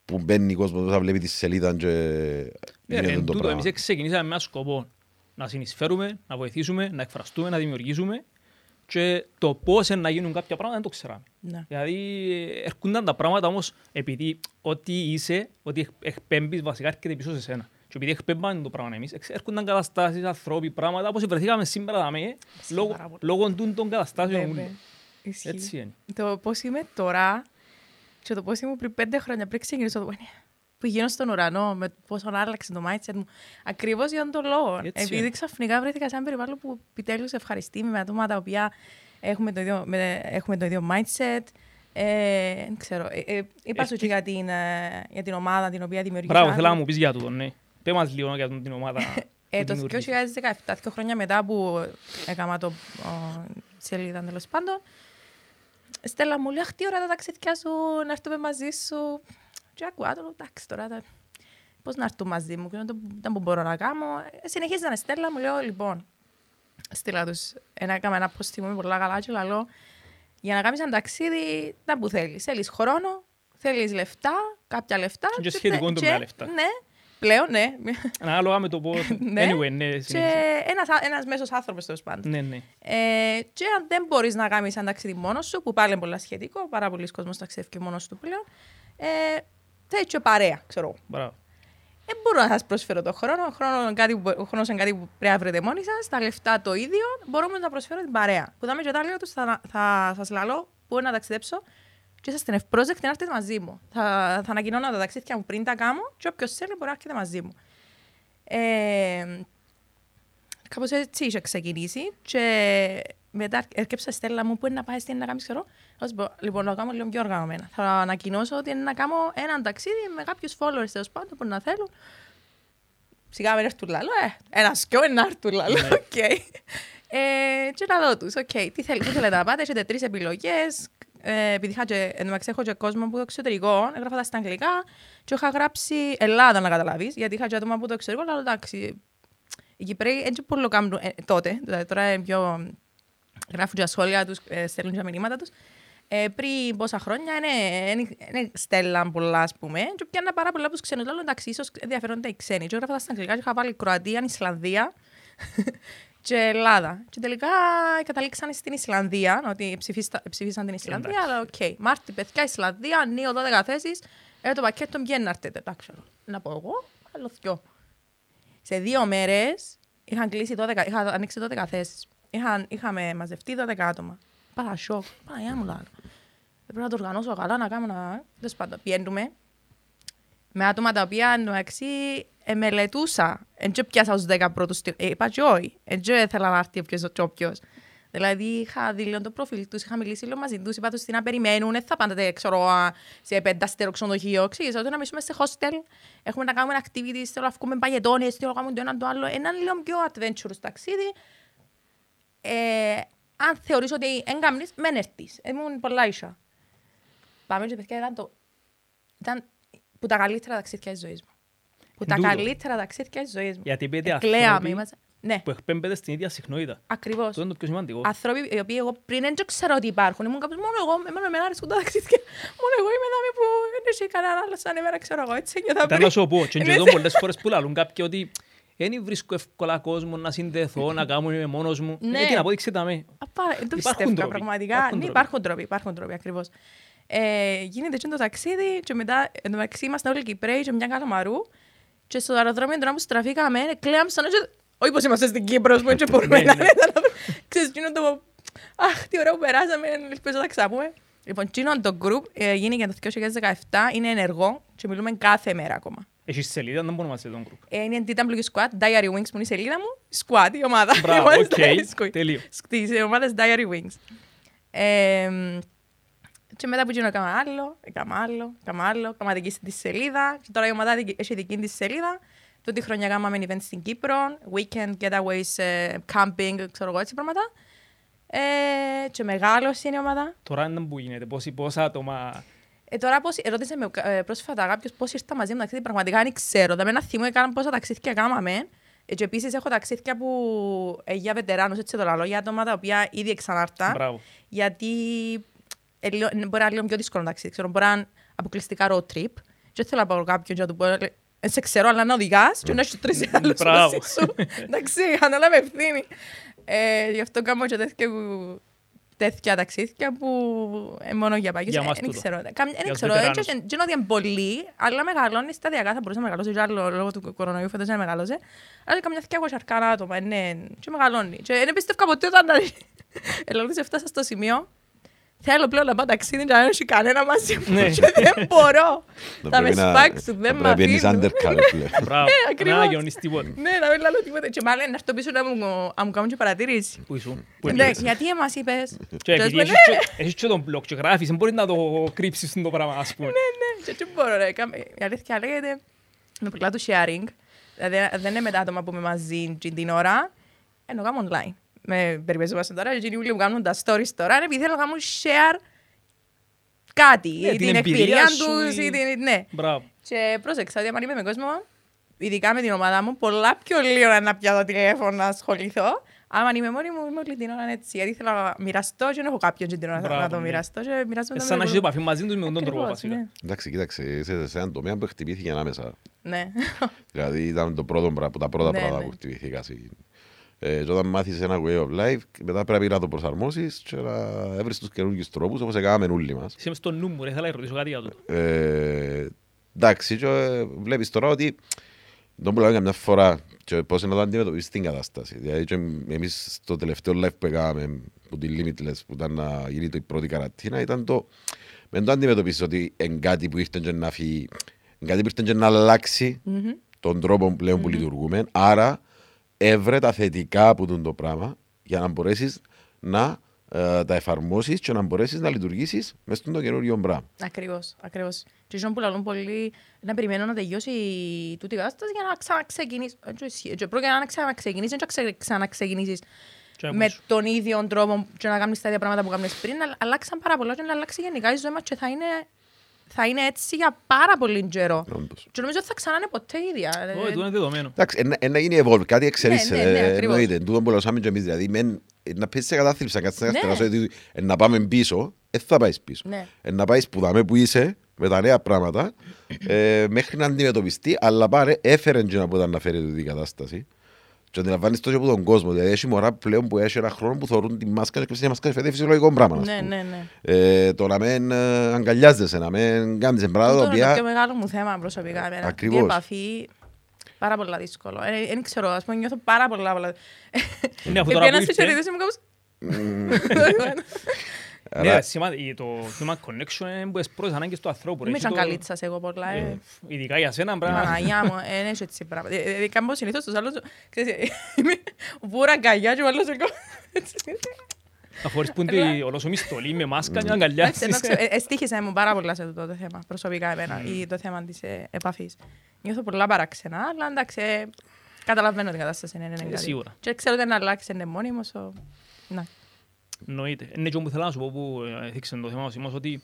που μπαίνει ο κόσμος θα βλέπει τη σελίδα και Ε, γίνεται εν το τούτο, πράγμα. εμείς ξεκινήσαμε με ένα σκοπό να συνεισφέρουμε, να βοηθήσουμε, να εκφραστούμε, να δημιουργήσουμε και το πώς είναι να γίνουν κάποια πράγματα δεν το ξέραμε. Ναι. Δηλαδή ε, έρχονταν τα πράγματα όμως επειδή ό,τι είσαι, ό,τι εκ- εκπέμπεις βασικά έρχεται πίσω σε σένα. Και επειδή εκπέμπαμε το πράγμα εμείς, εξ- έρχονταν καταστάσεις, ανθρώποι, πράγματα όπως βρεθήκαμε σήμερα δαμέ, λόγω, πάρα πολύ. λόγω τούτων των καταστάσεων. Βέβαια. ούλων. Ισχύει. Έτσι είναι. Το πώς είμαι τώρα και το πώς ήμουν πριν πέντε χρόνια πριν ξεκινήσω το που γίνω στον ουρανό, με πόσο άλλαξε το mindset μου. Ακριβώς για τον λόγο. Έτσι Επειδή είναι. ξαφνικά βρέθηκα σε ένα περιβάλλον που επιτέλους ευχαριστεί με άτομα τα οποία έχουμε το ίδιο, με, έχουμε το ίδιο mindset. Ε, δεν ξέρω. Ε, ε, είπα σου και για την, ε, για την ομάδα την οποία δημιουργήσα. Μπράβο, θέλω να μου πεις για τούτο, ναι. Πες μας λίγο για την ομάδα Ε, που το δημιουργείς. 2017, δύο χρόνια μετά που έκανα το ο, σελίδα τέλος πάντων, Στέλλα μου λέει, αχ, τι ώρα τα ταξίδια σου, να έρθουμε μαζί σου. Και ακούω, το λέω, εντάξει, τώρα τα... πώς να έρθουν μαζί μου, και δεν το- δεν που μπορώ να κάνω. Ε, συνεχίζανε, η Στέλλα μου λέω, λοιπόν, στείλα τους, ένα, έκαμε ένα post μου πολλά καλά και λέω, για να κάνεις ένα ταξίδι, τα που θέλεις. Θέλεις χρόνο, θέλεις λεφτά, κάποια λεφτά. Και σχετικό το με τα λεφτά. Ναι, πλέον, ναι. Ανάλογα με το πώς... [laughs] Ναι. Anyway, ναι, και συνέχισε. ένας, ένας μέσος άνθρωπος τέλος πάντων. Ναι, ναι. Ε, και αν δεν μπορείς να κάνεις ένα ταξίδι μόνος σου, που πάλι είναι πολλά σχετικό, πάρα πολλοί κόσμος ταξιδεύει μόνος τους πλέον, ε, θέλεις και παρέα, ξέρω. εγώ. Μπράβο. Δεν μπορώ να σας προσφέρω το χρόνο, ο χρόνος είναι κάτι που, ο χρόνος είναι κάτι που πρέπει να βρείτε μόνοι σας, τα λεφτά το ίδιο, μπορώ όμως να προσφέρω την παρέα. Που δάμε και τα λέω τους, θα, θα σας λαλώ πού να ταξιδέψω και είσαστε ευπρόσδεκτοι να έρθετε μαζί μου. Θα, θα ανακοινώνω τα ταξίδια μου πριν τα κάνω και όποιος θέλει μπορεί να έρχεται μαζί μου. Ε, κάπως έτσι είχε ξεκινήσει και μετά άρκεψα Στέλλα μου που είναι να πάει στην να κάνει ξέρω. Θα σου πω, λοιπόν, να κάνω λίγο πιο οργανωμένα. Θα ανακοινώσω ότι είναι να κάνω έναν ταξίδι με κάποιους followers τέλος πάντων που να θέλουν. Σιγά με έρθουν λαλώ, ε, ένας κι είναι να έρθουν λαλό, οκ. Ε, και να δω τους, οκ, τι, θέλ, τι θέλετε να πάτε, έχετε τρεις επιλογές, ε, επειδή είχα και, εν τω μεταξύ έχω και κόσμο από το εξωτερικό, έγραφα τα στα αγγλικά και είχα γράψει Ελλάδα να καταλάβεις, γιατί είχα και άτομα από το εξωτερικό, αλλά εντάξει, οι Κυπρέοι έτσι πολύ κάνουν ε, τότε, δηλαδή τώρα είναι πιο γράφουν και τα σχόλια τους, ε, στέλνουν και τα μηνύματα τους. Ε, πριν πόσα χρόνια είναι στέλναν πολλά, ας πούμε, και πιάνε πάρα πολλά από τους ξένους. Λέω, εντάξει, ίσως ενδιαφέρονται οι ξένοι. Και έγραφα τα στα αγγλικά και είχα βάλει Κροατία, Ισλανδία [laughs] και Ελλάδα. Και τελικά καταλήξαν στην Ισλανδία, ότι ψηφίστα- ψήφισαν την Ισλανδία, Εντάξει. αλλά οκ. Μάρτι, παιδιά, Ισλανδία, νέο 12 θέσεις, ε, το πακέτο βγαίνει να έρθετε. Εντάξει, να πω εγώ, άλλο δυο. Σε δύο μέρες είχαν κλείσει 12, είχα ανοίξει 12 θέσεις. Είχαν, είχαμε μαζευτεί 12 άτομα. Πάρα σοκ. Παναγιά μου λαλώ. Πρέπει να το οργανώσω καλά, να κάνω να... Τέλος πάντων, πιένουμε με άτομα τα οποία εντάξει ε, μελετούσα. Εν και πιάσα ως 10 πρώτους. στη- Ε, είπα και όχι. Εν και ήθελα να έρθει όποιος και όποιος. Δηλαδή είχα δει λίγο το προφίλ τους, είχα μιλήσει λίγο μαζί τους, είπα τους τι να περιμένουν, δεν θα πάντοτε ξέρω, α, σε πεντάστερο ξενοδοχείο. Εξήγησα ότι να μισούμε σε hostel, έχουμε να κάνουμε activities, θέλω να βγούμε παγετώνες, θέλω να κάνουμε το ένα το άλλο. Ένα λίγο πιο adventurous ταξίδι. Ε, αν θεωρείς ότι δεν κάνεις, μεν έρθεις. Ήμουν πολλά ίσα. Πάμε και παιδιά, ήταν το... Ήταν που τα καλύτερα ταξίδια της ζωής μου. Που τα Εν τούτο. καλύτερα ταξίδια της ζωής μου. Γιατί πέντε Εκλαίαμε, άνθρωποι είμαστε- Ναι, που εκπέμπεται στην ίδια συχνότητα. ακριβώς. Αυτό είναι το πιο σημαντικό. Άνθρωποι οι οποίοι εγώ πριν δεν ξέρω ότι υπάρχουν. Ήμουν κάποιος μόνο εγώ, εμένα με άρεσαν τα ταξίδια. Μόνο εγώ είμαι δάμε που δεν έχει κανένα άλλο σαν εμένα, ξέρω εγώ, έτσι νιώθα Ήταν πριν. να σου πω, και [laughs] Είναι εδώ σε- πολλές φορές που λαλούν κάποιοι ότι δεν βρίσκω εύκολα κόσμο να συνδεθώ, να κάνω είμαι μόνος μου. Ναι. Γιατί την απόδειξη ήταν με. Απα- Δεν το Υπάρχουν πιστεύω τρόποι. πραγματικά. Υπάρχουν Ναι, τρόποι. υπάρχουν τρόποι, υπάρχουν τρόποι ακριβώς. Ε, γίνεται και το ταξίδι και μετά εν τω μεταξύ ήμασταν όλοι Κυπρέοι και μια καλαμαρού και στο αεροδρόμιο τώρα που στραφήκαμε κλαίαμε σαν να όχι πως είμαστε στην Κύπρο που δεν μπορούμε Ναι, να ναι. Ξέρεις, εκείνο το... Αχ, τι ωραίο που περάσαμε, ελπίζω να τα ξαναπούμε. Λοιπόν, εκείνο το group ε, γίνηκε το 2017, είναι ενεργό και μιλούμε κάθε μέρα ακόμα. Έχεις σελίδα, δεν μπορούμε να σε τον group. Ε, είναι DW Squad, Diary Wings που είναι η σελίδα μου, Squad η ομάδα. Μπράβο, Η ομάδα OK, Diary Squad. τέλειο. Στις ομάδες Diary Wings. Ε, και μετά που γίνω έκανα άλλο, έκανα άλλο, έκανα άλλο, έκανα δική της σελίδα και τώρα η ομάδα δικ- έχει δική της σελίδα. Τούτη χρονιά κάναμε event στην Κύπρο, weekend getaways, ε, camping, ξέρω εγώ έτσι πράγματα. Ε, και μεγάλωσε είναι η ομάδα. Τώρα είναι που γίνεται, πόσοι, πόσα άτομα... Ε, τώρα πώς, ρώτησε με ε, πρόσφατα κάποιος πώς ήρθα μαζί μου ταξίδι, πραγματικά δεν ξέρω. Δεν με θυμώ έκανα πόσα ταξίδια κάναμε. Ε, και επίσης έχω ταξίδια που ε, για βετεράνους, έτσι το λαλό, για άτομα τα οποία ήδη ξανάρθαν. Μπράβο. Γιατί ε, λίγο- μπορεί να είναι λίγο πιο δύσκολο ταξίδι. Ξέρω, μπορεί να είναι αποκλειστικά road trip. Και δεν θέλω να πάω κάποιον και να του πω, «Ε, «Ε, σε ξέρω, αλλά να οδηγάς και να έχεις τρεις άλλους Μπράβο. μαζί σου. Εντάξει, ανάλαβε ευθύνη. Ε, γι' αυτό κάνω και τέτοια, που- τέτοια ταξίδια που ε, μόνο για παγιούς. Για Ε, μας Δεν τούτο. ξέρω. Καμ- Για Δεν τους ξέρω. βετεράνους. Δεν είναι ότι είναι πολύ, αλλά μεγαλώνει σταδιακά. Θα μπορούσε να μεγαλώσει και άλλο λόγω του κορονοϊού φέτος να μεγαλώσει. Αλλά καμιά θεκιά εγώ σαρκάνα άτομα. Ναι, και μεγαλώνει. Και δεν πιστεύω ποτέ όταν ελαλούσε έφτασα στο σημείο Θέλω πλέον να πάω ταξίδι και να δεν έχει κανένα μαζί μου Ναι. και δεν μπορώ. Να Θα με πρέπει να- σπάξουν, δεν να με πρέπει να αφήνουν. είναι undercover πλέον. [laughs] Μπράβο. Ε, ακριβώς. Να αγιώνεις τίποτα. Ναι, να μην λέω τίποτα. Και μάλλον να έρθω πίσω να μου, να μου κάνουν και παρατήρηση. Πού ήσουν, πού Ναι, έπιες. γιατί εμάς είπες. Και Και επειδή ας πούμε, έχεις και- έχεις και τον blog και γράφεις, δεν μπορείς να το κρύψεις το πράγμα, ας πούμε. Ναι, και τι μπορώ ρε. κάμε- Η αλήθεια λέγεται με πολλά του sharing. Δηλαδή δεν είναι με τα άτομα που είμαι μαζί την ώρα. Ενώ κάνω online. Με περιπέζομαστε τώρα και οι που κάνουν τα stories τώρα είναι επειδή θέλω να κάνουν share κάτι. Ναι, ή την την εμπειρία εμπειρία σου τους ή- ή την... Ναι. Μπράβο. Και πρόσεξα ότι αν είμαι με κόσμο, ειδικά με την ομάδα μου, πολλά πιο λίγο να πιάσω τηλέφωνο να ασχοληθώ. Άμα είμαι μόνη μου, είμαι όλη την ώρα έτσι. Γιατί θέλω να μοιραστώ και δεν έχω κάποιον και την ώρα Μπράβο, να το ναι. μοιραστώ και μοιράζομαι Ε, το Σαν να με έχεις πολλούς. επαφή μαζί τους με τον τρόπο Ακριβώς, βασικά. ναι. Εντάξει, κοίταξε, είσαι σε έναν τομέα που χτυπήθηκε ανάμεσα. Ναι. Δηλαδή ήταν το πρώτο, πράγμα- από τα πρώτα Ναι, πράγματα ναι. που χτυπήθηκα. Συ- Ε, και όταν μάθεις ένα way of life, μετά πρέπει να το προσαρμόσεις και να έβρεις τους καινούργιους τρόπους, όπως έκαναμε όλοι μας. Είσαι μες στο νου μου, ρε, θέλω να ρωτήσω κάτι για τούτο. Ε, εντάξει, και ε, βλέπεις τώρα ότι τον που λέμε καμιά φορά και πώς είναι να το αντιμετωπίσεις την κατάσταση. Δηλαδή και εμείς στο τελευταίο live που έκαναμε που τη Limitless που ήταν να γίνει το- η πρώτη καρατίνα ήταν το μην το αντιμετωπίσεις ότι είναι κάτι που ήρθε και να φύγει, είναι κάτι που ήρθε και να αλλάξει τον τρόπο πλέον που λειτουργούμε. Άρα έβρε τα θετικά από τον το πράγμα για να μπορέσεις να ε, τα εφαρμόσεις και να μπορέσεις να λειτουργήσεις μέσα στο καινούριο πράγμα. Ακριβώς, ακριβώς. Και ίσως που λαλούν πολύ να περιμένω να τελειώσει τούτη η κατάσταση για να ξαναξεκινήσεις. Έτσι ισχύει. Και πρόκειται να ξαναξεκινήσεις, δεν θα ξαναξεκινήσεις Και με όμως. τον ίδιο τρόπο και να κάνεις τα ίδια πράγματα που κάνεις πριν. Αλλά αλλάξαν πάρα πολλά και να αλλάξει γενικά η ζωή μας και θα είναι, θα είναι έτσι για πάρα πολύ καιρό. Όντως. Και νομίζω ότι θα ξανά είναι ποτέ ίδια. Όχι, τούτο είναι δεδομένο. Εντάξει, ένα- ένα γίνει evolve, κάτι εξελίσσεται. ναι, ναι, ε, ακριβώς. Εννοείται, τούτο που λαούσαμε και εμείς, δηλαδή μεν ε, να πέσει σε κατάθλιψη, να κάτσεις να Ναι. καθαράς, ότι ε, να πάμε πίσω, δεν θα πάεις πίσω. Ναι. Ε, να πάεις που δάμε που είσαι, με τα νέα πράγματα, ε, μέχρι να αντιμετωπιστεί, αλλά πάρε, έφερε και να μπορεί να φέρει την κατάσταση. Και αντιλαμβάνεις τόσο από τον κόσμο. Δηλαδή, έχει μωρά πλέον που έχει ένα χρόνο που θεωρούν τη μάσκα και η μάσκα είναι φυσιολογικό πράγμα. ας Ναι, πούμε. ναι, ναι. Ε, το να μην ε, αγκαλιάζεσαι, να μην κάνεις πράγματα τα Αυτό είναι το πιο οποία... μεγάλο μου θέμα προσωπικά. εμένα. Ακριβώς. Η επαφή, πάρα πολλά δύσκολο. Ε, Δεν ξέρω, ας πούμε, νιώθω πάρα πολλά. πολλά. Ναι, αφού τώρα Επειδή που ένας ήρθε- φυσιορίδης είμαι κάπως... Άρα- Ναι, σημαίνει, το θέμα connection είναι από τις πρώτες ανάγκες του ανθρώπου. ρε. Είμαι Έχει σαν το- καλίτσας εγώ πολλά. ε. ε, Ειδικά για σένα, πρέπει να... Παναγιά μου, ε, δεν έχει έτσι πράγματα. Ε, ε, Κάνω συνήθως τους άλλους, ξέρεις, ε, είμαι βούρα αγκαλιά και ο άλλος εγώ. έτσι. Να φορείς που Αλλά- είναι ολόσο μισθολή με μάσκα και να Εντάξει, αγκαλιάσεις. ενώ ξέρω, ε, Εστίχησα μου πάρα πολλά σε αυτό το θέμα, προσωπικά εμένα, ή το θέμα της ε, επαφής. Νιώθω πολλά παράξενα, αλλά εντάξει, ε, καταλαβαίνω την κατάσταση είναι καλή. σίγουρα. Και ξέρω ότι αν αλλάξει είναι μόνιμος, ο... να. Εννοείται. Είναι και όπου θέλω να σου πω που ε, έθιξε το θέμα ο Σίμος ότι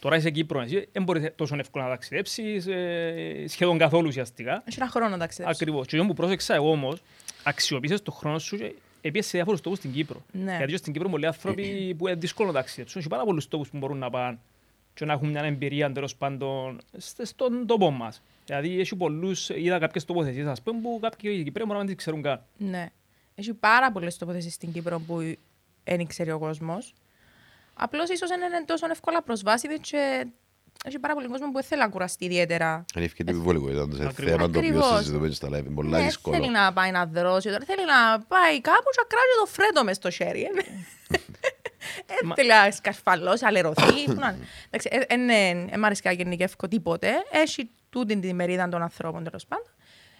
τώρα είσαι Κύπρος, εσύ δεν μπορείς τόσο εύκολα να ταξιδέψεις, ε, σχεδόν καθόλου ουσιαστικά. Έχει ένα χρόνο να ταξιδέψω. Ακριβώς. Και αυτό που πρόσεξα εγώ όμως, αξιοποίησες το χρόνο σου και επίσης σε διάφορους τόπους στην Κύπρο. Ναι. Γιατί στην Κύπρο πολλοί άνθρωποι που είναι δύσκολο να ταξιδέψουν. Έχει πάρα πολλούς τόπους που μπορούν να πάνε και να έχουν μια εμπειρία τέλος πάντων στε- στον τόπο μας. Δηλαδή έχει πολλούς, είδα κάποιες τοποθεσίες ας πούμε που κάποιοι Κυπρέοι μπορεί να μην τις ξέρουν καν. Ναι. Έχει πάρα πολλές τοποθεσίες στην Κύπρο που δεν ξέρει ο κόσμος. Απλώς ίσως δεν είναι τόσο εύκολα προσβάσιμη και έχει πάρα πολύ κόσμο που δεν θέλει να κουραστεί ιδιαίτερα. Είναι ευκαιρία επιβολικότητα. Είναι Ακριβώς. θέμα το οποίο Ακριβώς. συζητούμε και στα live. Είναι πολλά Ναι, δύσκολο. θέλει να πάει να δρώσει, τώρα θέλει να πάει κάπου και να κράζει το φρέντο μες στο χέρι. ε, ναι. [laughs] Ε, Μα- θέλει να σκαρφαλώσει, αλερωθεί. που να είναι. Εντάξει, ε, ε, ναι, ε, μ' αρέσει να γενικεύω τίποτε. Έχει τούτη τη μερίδα των ανθρώπων τέλος πάντων.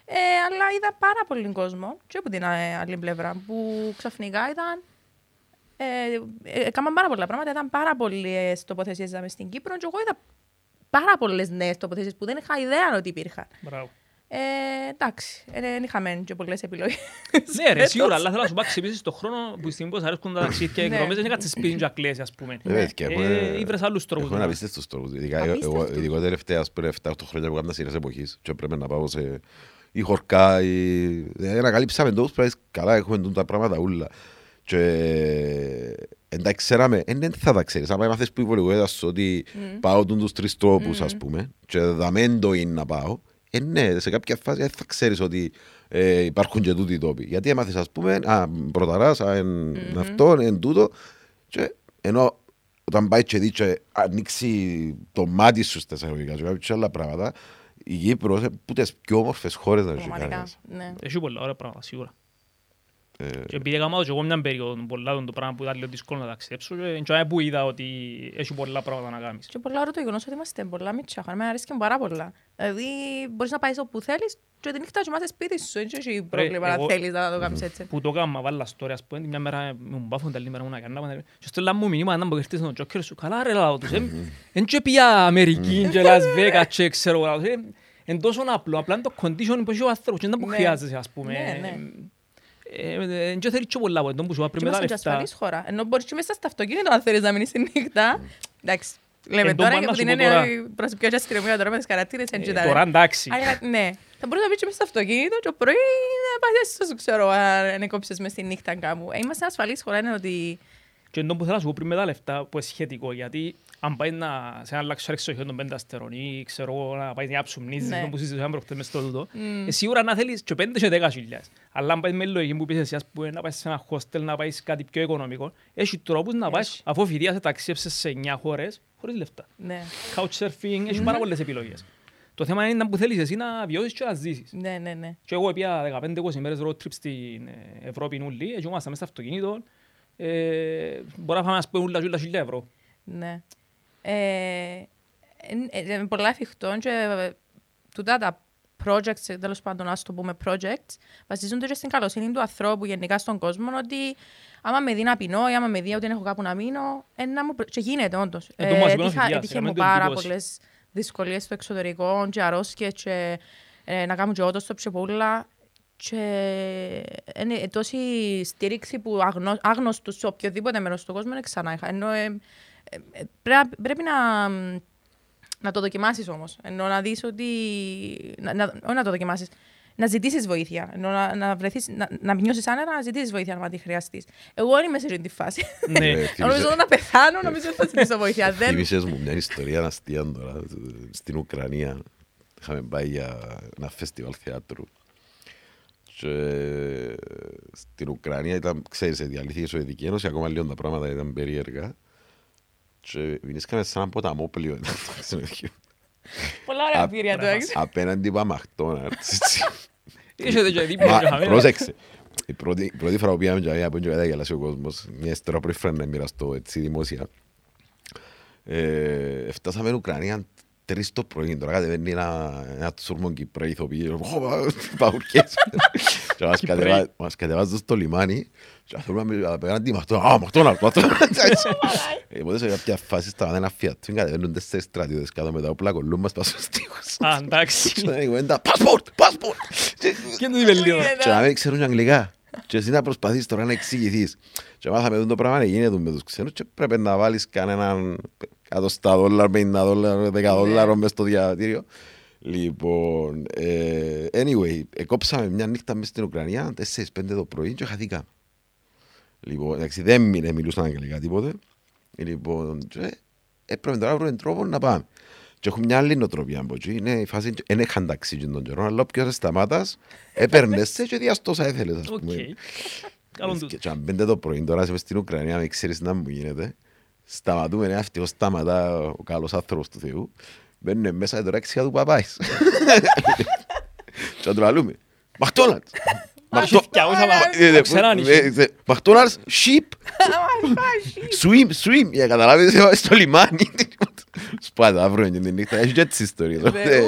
Ε, αλλά είδα πάρα πολύ κόσμο και από την ε, άλλη πλευρά που ξαφνικά ήταν. Ε, ε, έκαναν πάρα πολλά πράγματα. Ήταν πάρα πολλές τοποθεσίες στην Κύπρο και εγώ είδα πάρα πολλές νέες τοποθεσίες που δεν είχα ιδέα ότι υπήρχαν. Μπράβο. Ε, εντάξει, ε, δεν είχαμε και πολλές επιλογές. Ναι ρε, [laughs] σίγουρα, αλλά θέλω να σου πω αξιοποιήσεις το χρόνο που στην πώς αρέσκουν τα ταξίδια και οι Ναι. εκδρομές, δεν έκατσε σπίτι και ακλαίες, ας πούμε. Ε, παιδιά, Ε, έχουμε- ήβρες άλλους τρόπους. Έχουμε να- απίστευτους τρόπους. Ειδικά εγώ- Απίστευτους. εγώ- ειδικά τελευταίας ας πούμε, 7-8 χρόνια που έκανα σειρές εποχής και πρέπει να πάω σε ή χορκά ή... Δηλαδή ανακαλύψαμε τόπους που λες, καλά έχουμε τούτα τα πράγματα ούλα. Και εντάξει ξέραμε, ε, δεν θα τα ξέρεις. Αν έμαθες που υπολογούεται σου ότι πάω τούν τους τρεις τρόπους ας πούμε και δαμέν το είναι να πάω, ε, ναι, σε κάποια φάση δεν θα ξέρεις ότι ε, υπάρχουν και τούτοι τόποι. Γιατί έμαθες ας πούμε, α, πρωταράς, α, εν, αυτό, εν τούτο και ενώ όταν πάει και δει και ανοίξει το μάτι σου στα εισαγωγικά και κάποιες άλλα πράγματα, η Κύπρος είναι που τις πιο όμορφες χώρες να ζει Πραγματικά. κανένας. Ναι. Έχει πολλά ωραία πράγματα, σίγουρα. Ε, Και επειδή έκανα το και εγώ μια περίοδο πολλά το πράγμα που ήταν λίγο δύσκολο να ταξιδέψω και και που είδα ότι έχει πολλά πράγματα να κάνεις. Και πολλά ώρα το γεγονός ότι είμαστε πολλά μίτσια. Εμένα αρέσει και πάρα πολλά. Δηλαδή, μπορείς να πάεις όπου θέλεις και τη νύχτα κοιμάσαι σπίτι σου. Δεν έχει πρόβλημα να εγώ- θέλεις να το κάνεις έτσι. Που το έκανα, βάλα story, ας πούμε, μια μέρα μου μπάφουν, την άλλη μέρα μου να κάνω. Και στο λάμο μηνύμα, να μου έρθει στον τζόκερ σου, καλά ρε λαό τους, [laughs] εν και πια Αμερική και Las Vegas και ξέρω εγώ, λαό τους, ε, εν τόσο απλό, απλά είναι το condition που έχει ο άνθρωπος και δεν που Ναι. χρειάζεσαι, ας πούμε. Ναι, ναι. Ε, ε, Εν και θέλει και πολλά από εντός που σου είπα Και πριν με τα είμαστε και λεφτά. ασφαλής χώρα. Ενώ μπορείς και μέσα στο αυτοκίνητο αν θέλεις να μείνεις τη νύχτα. Εντάξει. Λέμε Εν τω τώρα πάνω και να από σου την πω έννοια τώρα. ότι προσωπικά και αστυνομία τώρα με τις καρατήρες Ε, έτσι τα Τώρα εντάξει. Αλλά ναι, θα μπορείς να μπεις και μέσα στο αυτοκίνητο και το πρωί να πάει έστω σου ξέρω αν κόψεις μες στη νύχτα κάπου. Ε, Είμαστε ασφαλής χώρα, είναι ότι Και εντός που θέλω να σου πω πριν με τα λεφτά που είναι σχετικό, γιατί αν πάει να, σε ένα luxury εξοχείο των πέντε αστερών ή ξέρω εγώ να πάει να ψουμνίζεις, Ναι. ναι. που συζητούσαμε προχτές μες στο τούτο, ε, σίγουρα να θέλεις και πέντε και δέκα χιλιάς. Αλλά αν πάει με λογική που πεις εσύ, ας πούμε, να πάεις σε ένα hostel, να πάεις κάτι πιο οικονομικό, έχει τρόπους να πάει, Έχει. αφού φοιτίας ταξίεψες σε 9 χώρες, χωρίς λεφτά. ναι, Couchsurfing, έχει πάρα πολλές επιλογές. Το θέμα είναι να που θέλεις εσύ να βιώσεις και να ζήσεις. ναι, ναι, ναι. Και εγώ πια 15-20 μέρες road trip στην ε, Ευρώπη νουλή, έτσι ήμασταν μέσα στο αυτοκίνητο, ε, μπορεί να φάμε ας πούμε ούλα και ούλα χιλιά ευρώ. Ναι. Ε, εν- ε, ε, πολλά εφικτό και ε, τούτα τα projects, ε, τέλος πάντων, ας το πούμε projects, βασίζονται και στην καλοσύνη του ανθρώπου γενικά στον κόσμο, ότι άμα με δει να πεινώ ή άμα με δει ότι δεν έχω κάπου να μείνω, ε, να μου... προ- και γίνεται όντως. Ε, το μας είπε ο έτυχα- Φιτιάς, έτυχε έκαμε μου το πάρα εντυπώσει. πολλές δυσκολίες στο εξωτερικό και αρρώσκες και ε, να κάνω και όντως το ψεπούλα και είναι τόση στήριξη που αγνώ, άγνωστου σε οποιοδήποτε μέρος του κόσμου δεν ξανά είχα. Ενώ, ε, ε, ε, πρέπει, πρέπει να, να το δοκιμάσεις όμως. Ενώ να δεις ότι... Να, να, όχι να το δοκιμάσεις. να ζητήσεις βοήθεια. Ενώ να, να, βρεθείς, να, να νιώσεις άνερα, να ζητήσεις βοήθεια αν τη χρειαστείς. Εγώ δεν είμαι σε αυτή τη φάση. Ναι. [laughs] Ε, Νομίζω να πεθάνω, νομίζω ότι θα ζητήσω βοήθεια. Δεν... Θύμισες μου μια ιστορία αστεία τώρα. Στην Ουκρανία είχαμε πάει για ένα φεστιβάλ θεάτρου. Και στην Ουκρανία ήταν, ξέρεις, η διαλύθηκε η Σοβιετική Ένωση, ακόμα λίγο τα πράγματα ήταν περίεργα. Και βρίσκαμε σε ένα ποταμόπλιο. Πολλά ωραία εμπειρία του έξω. Απέναντι από Μαχτόναρτς. έτσι. Είχετε και δίπλα Μα, και χαμένα. πρόσεξε. Η πρώτη, η πρώτη φορά που πήγαμε για από την γελάσει ο κόσμος, μιας ιστορία που ήθελα να μοιραστώ έτσι δημόσια. Ε, φτάσαμε στην Ουκρανία τρεις το πρωί, τώρα κατεβαίνει ένα, ένα τσούρμο Κυπρέοι ηθοποιοί, «Ω, παουρκές. Και μας κατεβα- μας κατεβάζουν στο λιμάνι και θέλουμε απέναντι Μαχτώνα, «Α, Μαχτώνα, Μαχτώνα». [laughs] Έτσι. Ε, Οπότε σε κάποια φάση σταματά ένα φιατούν, κατεβαίνουν τέσσερις στρατιώτες κάτω με τα όπλα, κολλούν μας πάνω στους τοίχους. Α, εντάξει. [laughs] Και να κουβέντα, «Passport, passport». Και- Και δεν είπε λίγο. και να μην ξέρουν αγγλικά. Και εσύ να προσπαθείς τώρα να εξηγηθείς. Και μάθαμε τον το πράγμα να γίνεται με τους ξένους και πρέπει να βάλεις κανέναν εκατοστά δόλαρο, 50 δόλαρο, 10 δόλαρο μες στο διαβατήριο. Λοιπόν, ε, anyway, εκόψαμε μια νύχτα μες στην Ουκρανία, 4-5 το πρωί και χαθήκαμε. Λοιπόν, εντάξει, δεν μείνε, μιλούσαν αγγλικά τίποτε. Λοιπόν, και έπρεπε τώρα να βρούμε τρόπο να πάμε. Και έχουμε μια άλλη νοοτροπία από εκεί. Είναι η φάση, δεν είχαν ταξί και τον καιρό, αλλά όποιος σε σταμάτας, έπαιρνες σε και διαστόσα έθελες, ας Οκ. πούμε. Καλόν τούτο. Και και αν πέντε το πρωί τώρα είσαι στην Ουκρανία, μην ξέρεις να μου γίνεται. Σταματούμε, ένα ευτυχώς σταματά ο καλός άνθρωπος του Θεού. Μπαίνουν μέσα τώρα έξια του παπάης. Και να του λαλούμε. Μαχτόναλτς. Έχει φτιάουσα, μα- ξέραν είχε. Μαχτόναλτς, sheep. Swim, swim. Για να καταλάβεις, είμαστε στο λιμάνι. Σπάτα, αύριο είναι την νύχτα. Έχει και τις ιστορίες. οπότε-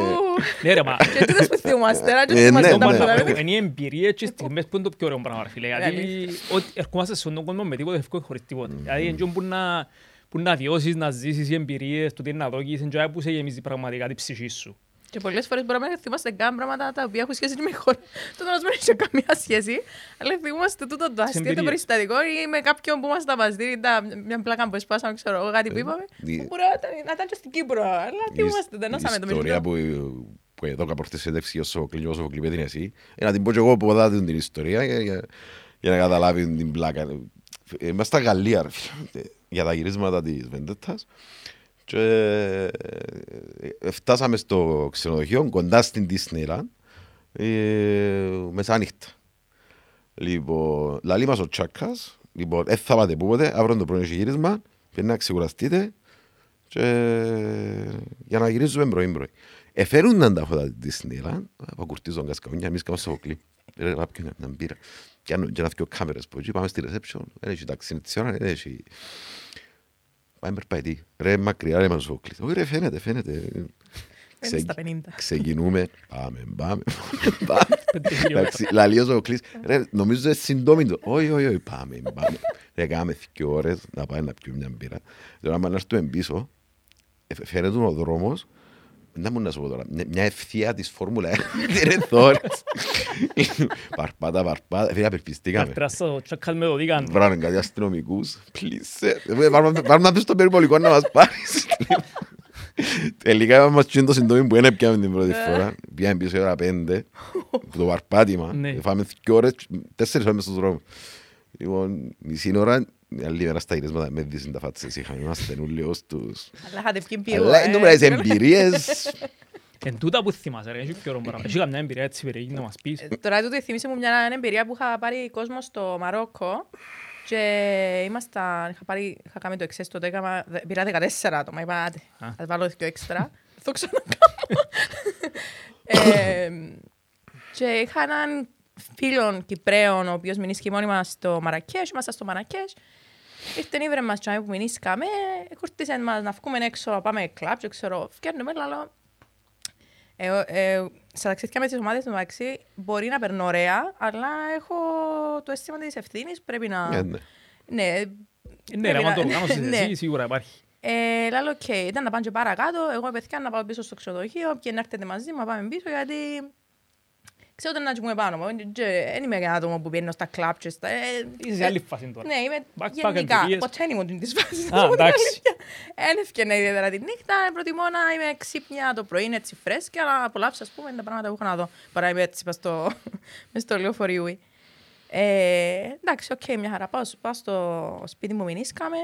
Ναι ρε, μα Και τούτος που θυμάστε, να Ε, και θυμάστε ναι, τα ναι. πράγματα. είναι οι εμπειρίες και οι στιγμές που είναι το πιο ωραίο πράγμα, ρε φίλε. Γιατί ότι ερχόμαστε σε αυτόν τον κόσμο με τίποτα εύκολο χωρίς τίποτα. Δηλαδή είναι εκείνο που να- που να βιώσεις, να ζήσεις οι εμπειρίες, το τι είναι να δώκεις, είναι και που σε γεμίζει πραγματικά την ψυχή σου. Και πολλές φορές μπορούμε να θυμάστε καν πράγματα τα οποία έχουν σχέση με χώρα. Το να δεν έχει καμία σχέση. Αλλά θυμάστε τούτο το αστείο, το εμπειρίες. περιστατικό ή με κάποιον που μας τα μαζδίρει, τα- μια πλάκα που εσπάσαμε, ξέρω εγώ, κάτι που είπαμε. δι- που μπορεί να ήταν- να ήταν και στην Κύπρο. Αλλά θυμάστε, δεν νόσαμε το Η ιστορία μιλητό. που, που εδώ κάπου στη συνέντευξη ο Σοφοκλή, ο Σοφοκλή με την εσύ, ε, να την πω και εγώ που δάτε την ιστορία για, για, για να καταλάβει την πλάκα. Ε, Είμαστε στα Γαλλία, ρε φίλε, για τα γυρίσματα της Βεντέτας και ε, φτάσαμε στο ξενοδοχείο κοντά στην Disneyland ε, μεσάνυχτα. Λοιπόν, λαλεί μας ο Τσάκας, λοιπόν, δεν θα πάτε πούποτε, αύριο το πρωί έχει γύρισμα, πρέπει να ξεκουραστείτε και για να γυρίζουμε πρωί πρωί. Εφέρουν τα φώτα της Disneyland, αποκουρτίζουν κασκαούνια, εμείς κάνουμε στο βοκλή. Ρε, να πιούμε μια μπύρα. Και αν- και να δυο κάμερες που εκεί, πάμε στη reception, δεν έχει ταξί της ώρα, δεν έχει... Πάμε περπατή. Ρε, μακριά, ρε, μας στο βοκλή. Όχι ρε, φαίνεται, φαίνεται. Είναι Ξε- στα 50. Ξεκινούμε, πάμε, πάμε, [laughs] πάμε. Πέντε χιλιόμετρα. Εντάξει, λαλεί ο Ζωοκλής, ρε, νομίζω είναι συντόμη το. Όχι, όχι, όχι, πάμε, πάμε. Ρε, κάναμε δύο ώρες να πάμε να πιούμε μια μπύρα. Τώρα, άμα να έρθουμε πίσω, ε, φαίνεται ο δρόμος, να μου να σου πω τώρα, μια- μια ευθεία της Φόρμουλα 1, [laughs] ρε, θόρες. Παρπάτα, παρπάτα, φίλε, απελπιστήκαμε. Καρτράς ο Τσάκας με το δίκαν. Βράνε κάτι αστυνομικούς, please, ε, πάρουμε πάρουμε να πεις στο περιπολικό να μας πάρεις. Τελικά είπαμε μας το συντόμι που είναι πιάμε την πρώτη φορά. Πιάμε πίσω η ώρα πέντε, που το παρπάτημα. Ναι. Φάμε δύο ώρες, τέσσερις ώρες μες στους δρόμους. Λοιπόν, μισή ώρα, μια άλλη μέρα στα γυρίσματα με δύσουν τα φάτσες. Είχαμε είμαστε όλοι ως τους... Αλλά είχατε βγει πιο... Αλλά ε, είναι τώρα τις εμπειρίες. Εν τούτα που θυμάσαι ρε, έχει πιο ωραίο πράγμα. Έχει καμιά εμπειρία έτσι περίεργη να μας πεις. Ε, Τώρα τούτο θύμισε μου μια εμπειρία που είχα πάρει κόσμο στο Μαρόκο και ήμασταν, είχα, πάρει, είχα κάνει το εξές τότε, έκανα, δε- πήρα 14 άτομα, είπα άντε, Α. ας βάλω δύο έξτρα, θα το ξανακάνω. [laughs] ε, και είχα έναν φίλο Κυπρέων, ο οποίος μηνύσκει μόνιμα στο Μαρακές, ήμασταν στο Μαρακές, Ήρθε ήβρε μας και που μηνύσκαμε, κουρτίσαν μας να βγούμε έξω, να πάμε κλαμπ και ξέρω, φτιάχνουμε, αλλά ε, ε, στα ταξίδια με τις ομάδες του μεταξύ μπορεί να περνώ ωραία, αλλά έχω το αίσθημα της ευθύνης, πρέπει να... Ε, ναι. ναι, Ναι ρε, πρέπει άμα να- το οργάνωσες [laughs] ναι. εσύ σίγουρα υπάρχει. Ε, λέω, οκ, ήταν να πάμε και παρακάτω. Εγώ παιδιά να πάω πίσω στο ξενοδοχείο και να έρθετε μαζί μου να πάμε πίσω γιατί ξέρω ότι να τζοιμούμαι πάνω μου. Και Δεν είμαι ένα άτομο που πηγαίνω στα κλαμπ και στα... ε, Είσαι σε άλλη φάση τώρα. Ναι, είμαι Backpacker γενικά. εμπειρίες. Ποτέ δεν ήμουν της φάσης. Α, εντάξει. Δεν έφτιανα ιδιαίτερα τη νύχτα. Προτιμώ να είμαι ξύπνια το πρωί, είναι έτσι φρέσκια, να απολαύσω, ας πούμε, τα πράγματα που έχω να δω. Παρά είμαι έτσι μες στο, [laughs] μες στο λεωφορείο. Ε, εντάξει, οκ, μια χαρά. Πάω, πάω στο σπίτι μου, μηνύσκαμε,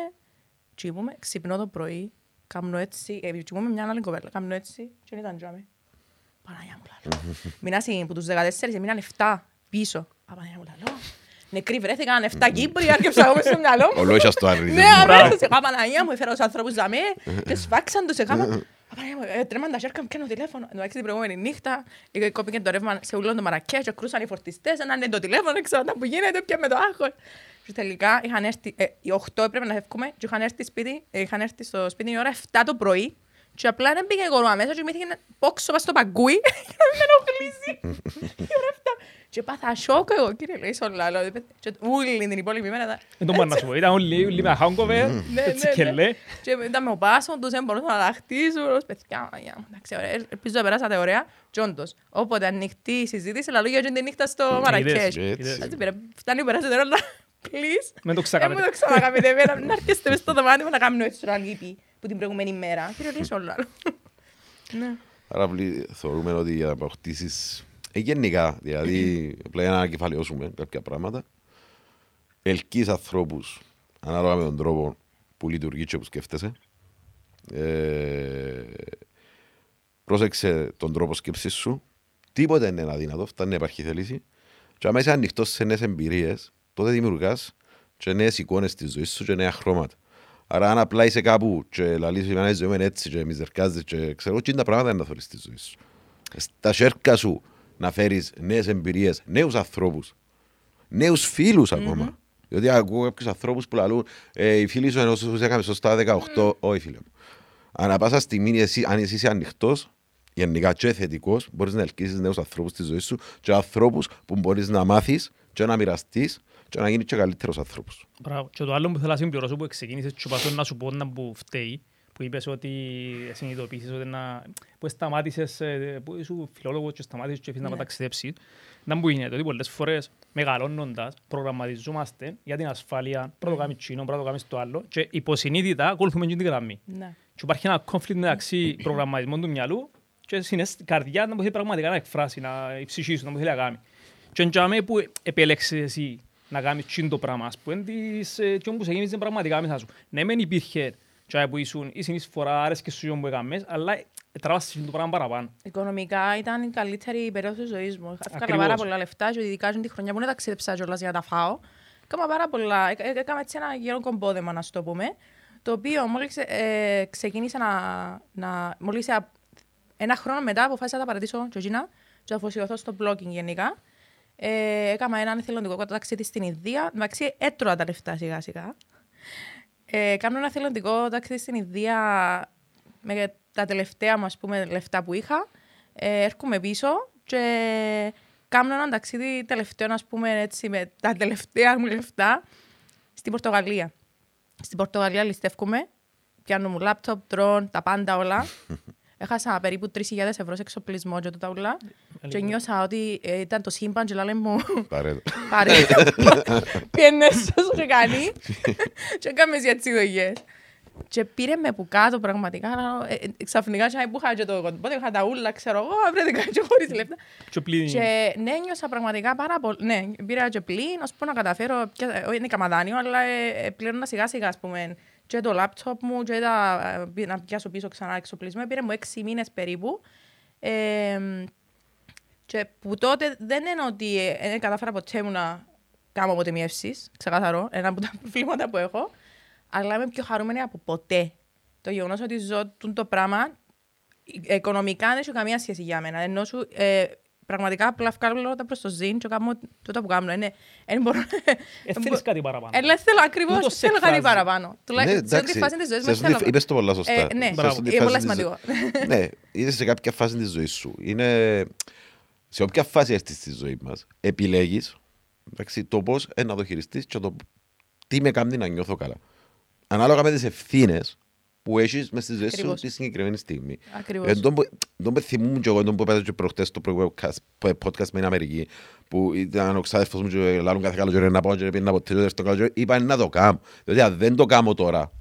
τσίπουμε, ξυπνώ το πρωί, κάνω έτσι, ε, τσίπουμε μια άλλη κοπέλα, κάνω έτσι και δεν ήταν τζάμε. Παναγιά μου λαλό. Μείνασαι που τους 14, μείναν 7 πίσω. Α, Παναγιά μου λαλό. Νεκροί βρέθηκαν 7 Κύπροι, άρκεψα εγώ μες στο μυαλό μου. Ολόγια στο αρνητισμό. Ναι, αμέσως, είχα Παναγία μου, έφερα τους ανθρώπους δαμέ και σφάξαν τους, είχα... Παναγία μου, ε, τρέμαν τα χέρια μου, πιάνω τηλέφωνο. Εντάξει, την προηγούμενη νύχτα, ε, κόπηκε το ρεύμα σε ούλον το Μαρακές και κρούσαν οι φορτιστές, έναν είναι το τηλέφωνο, δεν ξέρω τα που γίνεται, πια με το άγχος. Και τελικά είχαν έρθει, ε, οι 8 έπρεπε να φεύγουμε και είχαν έρθει, σπίτι, ε, είχαν έρθει στο σπίτι η ώρα 7 το πρωί και απλά δεν πήγε εγώ μέσα και μύθηκε να πόξω πας στο παγκούι [laughs] για να μην με ενοχλήσει. Η ώρα 7. Και πάθα σοκ εγώ, κύριε Λοΐσο Λάλο. Και ούλη την υπόλοιπη μέρα ήταν Δεν το μπορώ να σου πω. Ήταν όλοι όλοι με hangover, ναι, έτσι ναι, και ναι. λέει. Και ήταν με ο Πάσο τους, δεν μπορούσαν να τα χτίσουν. ως παιδιά, Παναγιά μου, εντάξει, ωραία. Ελπίζω να περάσατε ωραία. Και όντως, όποτε ανοιχτή η συζήτηση, λαλό για την νύχτα στο Μαρακές. έτσι. Έτσι, πήρα, Φτάνει που περάσατε όλα, [laughs] please. Μην το Δεν μου ξακάμετε. το ξανακάμετε εμένα, να έρχεστε μες στο δωμάτιο μου να κάνουμε έτσι να λείπει που την προηγούμενη μέρα. Κύριε Λύσο, όλα. Ναι. Άρα βλή- θεωρούμε ότι για να αποκτήσεις ε, γενικά, δηλαδή απλά για να ανακεφαλαιώσουμε κάποια πράγματα, ελκύεις ανθρώπους ανάλογα με τον τρόπο που λειτουργεί και που σκέφτεσαι. Ε, πρόσεξε τον τρόπο σκέψης σου. Τίποτε δεν είναι αδύνατο, φτάνει να υπάρχει θέληση. Και άμα είσαι ανοιχτός σε νέες εμπειρίες, τότε δημιουργάς και νέες εικόνες στη ζωής σου και νέα χρώματα. Άρα αν απλά είσαι κάπου και λαλείς εμένα η ζωή μου είναι έτσι και μιζερκάζεις και ξέρω τι είναι τα πράγματα να θωρείς στη ζωή σου. Στα σέρκα σου να φέρεις νέες εμπειρίες, νέους ανθρώπους, νέους φίλους ακόμα. Διότι ακούω κάποιους ανθρώπους που λαλούν ε, οι φίλοι σου ενώ σου έκαμε σωστά 18, όχι φίλε μου. Ανά πάσα στιγμή, εσύ, αν εσύ είσαι ανοιχτός, γενικά και θετικός, μπορείς να ελκύσεις νέους ανθρώπους στη ζωή σου και ανθρώπους που μπορείς να μάθεις και να μοιραστείς και να γίνεις και καλύτερος ανθρώπους. Μπράβο. Και το άλλο που θέλω να συμπληρώσω που ξεκίνησες και προσπαθώ να σου πω να που φταίει, που είπες ότι συνειδητοποίησες ότι να... που σταμάτησες, ε, που είσαι φιλόλογος και σταμάτησες και αφήσεις να Ναι. παταξιδέψεις. Να μου γίνεται ότι πολλές φορές μεγαλώνοντας προγραμματιζόμαστε για την ασφάλεια, πρώτο κάνεις τσίνο, πρώτο κάνεις το άλλο και υποσυνείδητα ακολουθούμε και την γραμμή. Ναι. Και υπάρχει ένα conflict μεταξύ προγραμματισμού του μυαλού και συναισθ- καρδιά να μπορείς πραγματικά να εκφράσεις, να η ψυχή σου να μπορεί να κάνει. Και εντιαμε που επέλεξες εσύ να κάνεις τσιν το πράγμα, ας πούμε, της, ε, τι όμως έγινε πραγματικά μέσα σου. Ναι, μεν υπήρχε και που ήσουν η συνεισφορά, άρεσκε σου και που έκαμες, αλλά τράβασες το πράγμα παραπάνω. Οικονομικά ήταν η καλύτερη περίοδος της ζωής μου. Έφυγα Ακριβώς. πάρα πολλά λεφτά και ειδικά την χρονιά που δεν ταξίδεψα κιόλας για να τα φάω. Έκανα πάρα πολλά. Έκα- ε- Έκανα έτσι ένα γερό κομπόδεμα, να σου το πούμε. Το οποίο μόλις ε, ξεκίνησα να... να μόλις ε, ένα χρόνο μετά αποφάσισα να τα παρατήσω και εκείνα και να αφοσιωθώ στο blogging γενικά. Ε, έκανα έναν εθελοντικό ταξίδι στην Ινδία. Εντάξει, έτρωα τα λεφτά σιγά σιγά. Ε, κάνω ένα θελοντικό ταξίδι στην Ινδία με τα τελευταία μου, ας πούμε, λεφτά που είχα. Ε, έρχομαι πίσω και κάνω ένα ταξίδι τελευταίο, ας πούμε, έτσι, με τα τελευταία μου λεφτά στην Πορτογαλία. Στην Πορτογαλία ληστεύκουμε, πιάνω μου λάπτοπ, τρόν, τα πάντα όλα. [laughs] Έχασα περίπου 3.000 ευρώ σε εξοπλισμό και τα ούλα. Και νιώσα ότι ε, ήταν το σύμπαν και λάλε μου Παρέτο. Πάρε. [laughs] Πιένες όσο και κάνει. Και έκαμε έτσι δουλειές. Και πήρε με που κάτω πραγματικά. ε, ε, Ξαφνικά και που είχα και το κοντμπότε, είχα τα ούλα, ξέρω εγώ, βρέθηκα και χωρίς λεφτά. Και πλήν, Και ναι, νιώσα πραγματικά πάρα πολύ. Ναι, πήρα και πλήν, ως που να καταφέρω, πια- όχι είναι καμαδάνιο, αλλά ε, ε, πλήρωνα σιγά σιγά, ας πούμε, και το λάπτοπ μου και τα, ε, πι- να πιάσω πίσω ξανά εξοπλισμό. Πήρε μου έξι μήνες περίπου. Ε, και που τότε δεν είναι ότι ε, δεν κατάφερα ποτέ μου να κάνω αποτεμιεύσεις, ξεκαθαρό, ένα από τα [laughs] προβλήματα που έχω, αλλά είμαι πιο χαρούμενη από ποτέ. Το γεγονός ότι ζω τούτο το πράγμα, ε, οικονομικά δεν έχει καμία σχέση για μένα. Ενώ σου, ε, πραγματικά απλά βγάλω τα προς το ζήν και κάνω τούτα που κάνω. Είναι, δεν μπορώ... ε, θέλεις κάτι παραπάνω. Ε, λέ, θέλω ακριβώς, Τούτο σε θέλω κάτι εκφράζει. παραπάνω. Ναι, Τουλάχιστον σε εντάξει. ό,τι φάση της ζωής Σε μου αυτή τη- θέλω. Είπες το πολλά σωστά. Ε, ναι, Σε Μπράβο. αυτή τη είναι πολύ φάση της σημαντικό. ζω- Ναι, είσαι σε κάποια φάση της ζωής σου. Είναι... Σε όποια φάση έρθεις στη ζωή μας, επιλέγεις εντάξει, το πώς ε, να το χειριστείς και το τι με κάνει να νιώθω καλά. Ανάλογα με τις ευθύνες που έχεις μες στη ζωή σου Ακριβώς. τη συγκεκριμένη στιγμή. Ακριβώς. Εν τόν που- τον που θυμούμαι και εγώ, εν τόν που έπαιζε και προχτές στο προηγούμενο podcast- podcast με την Αμερική, που ήταν ο ξάδερφος μου και λάλλον κάθε καλοκαίρι να πάω και πήγαινα από τέλος στο καλοκαίρι, είπα να το κάνω. Διότι αν δεν το κάνω τώρα,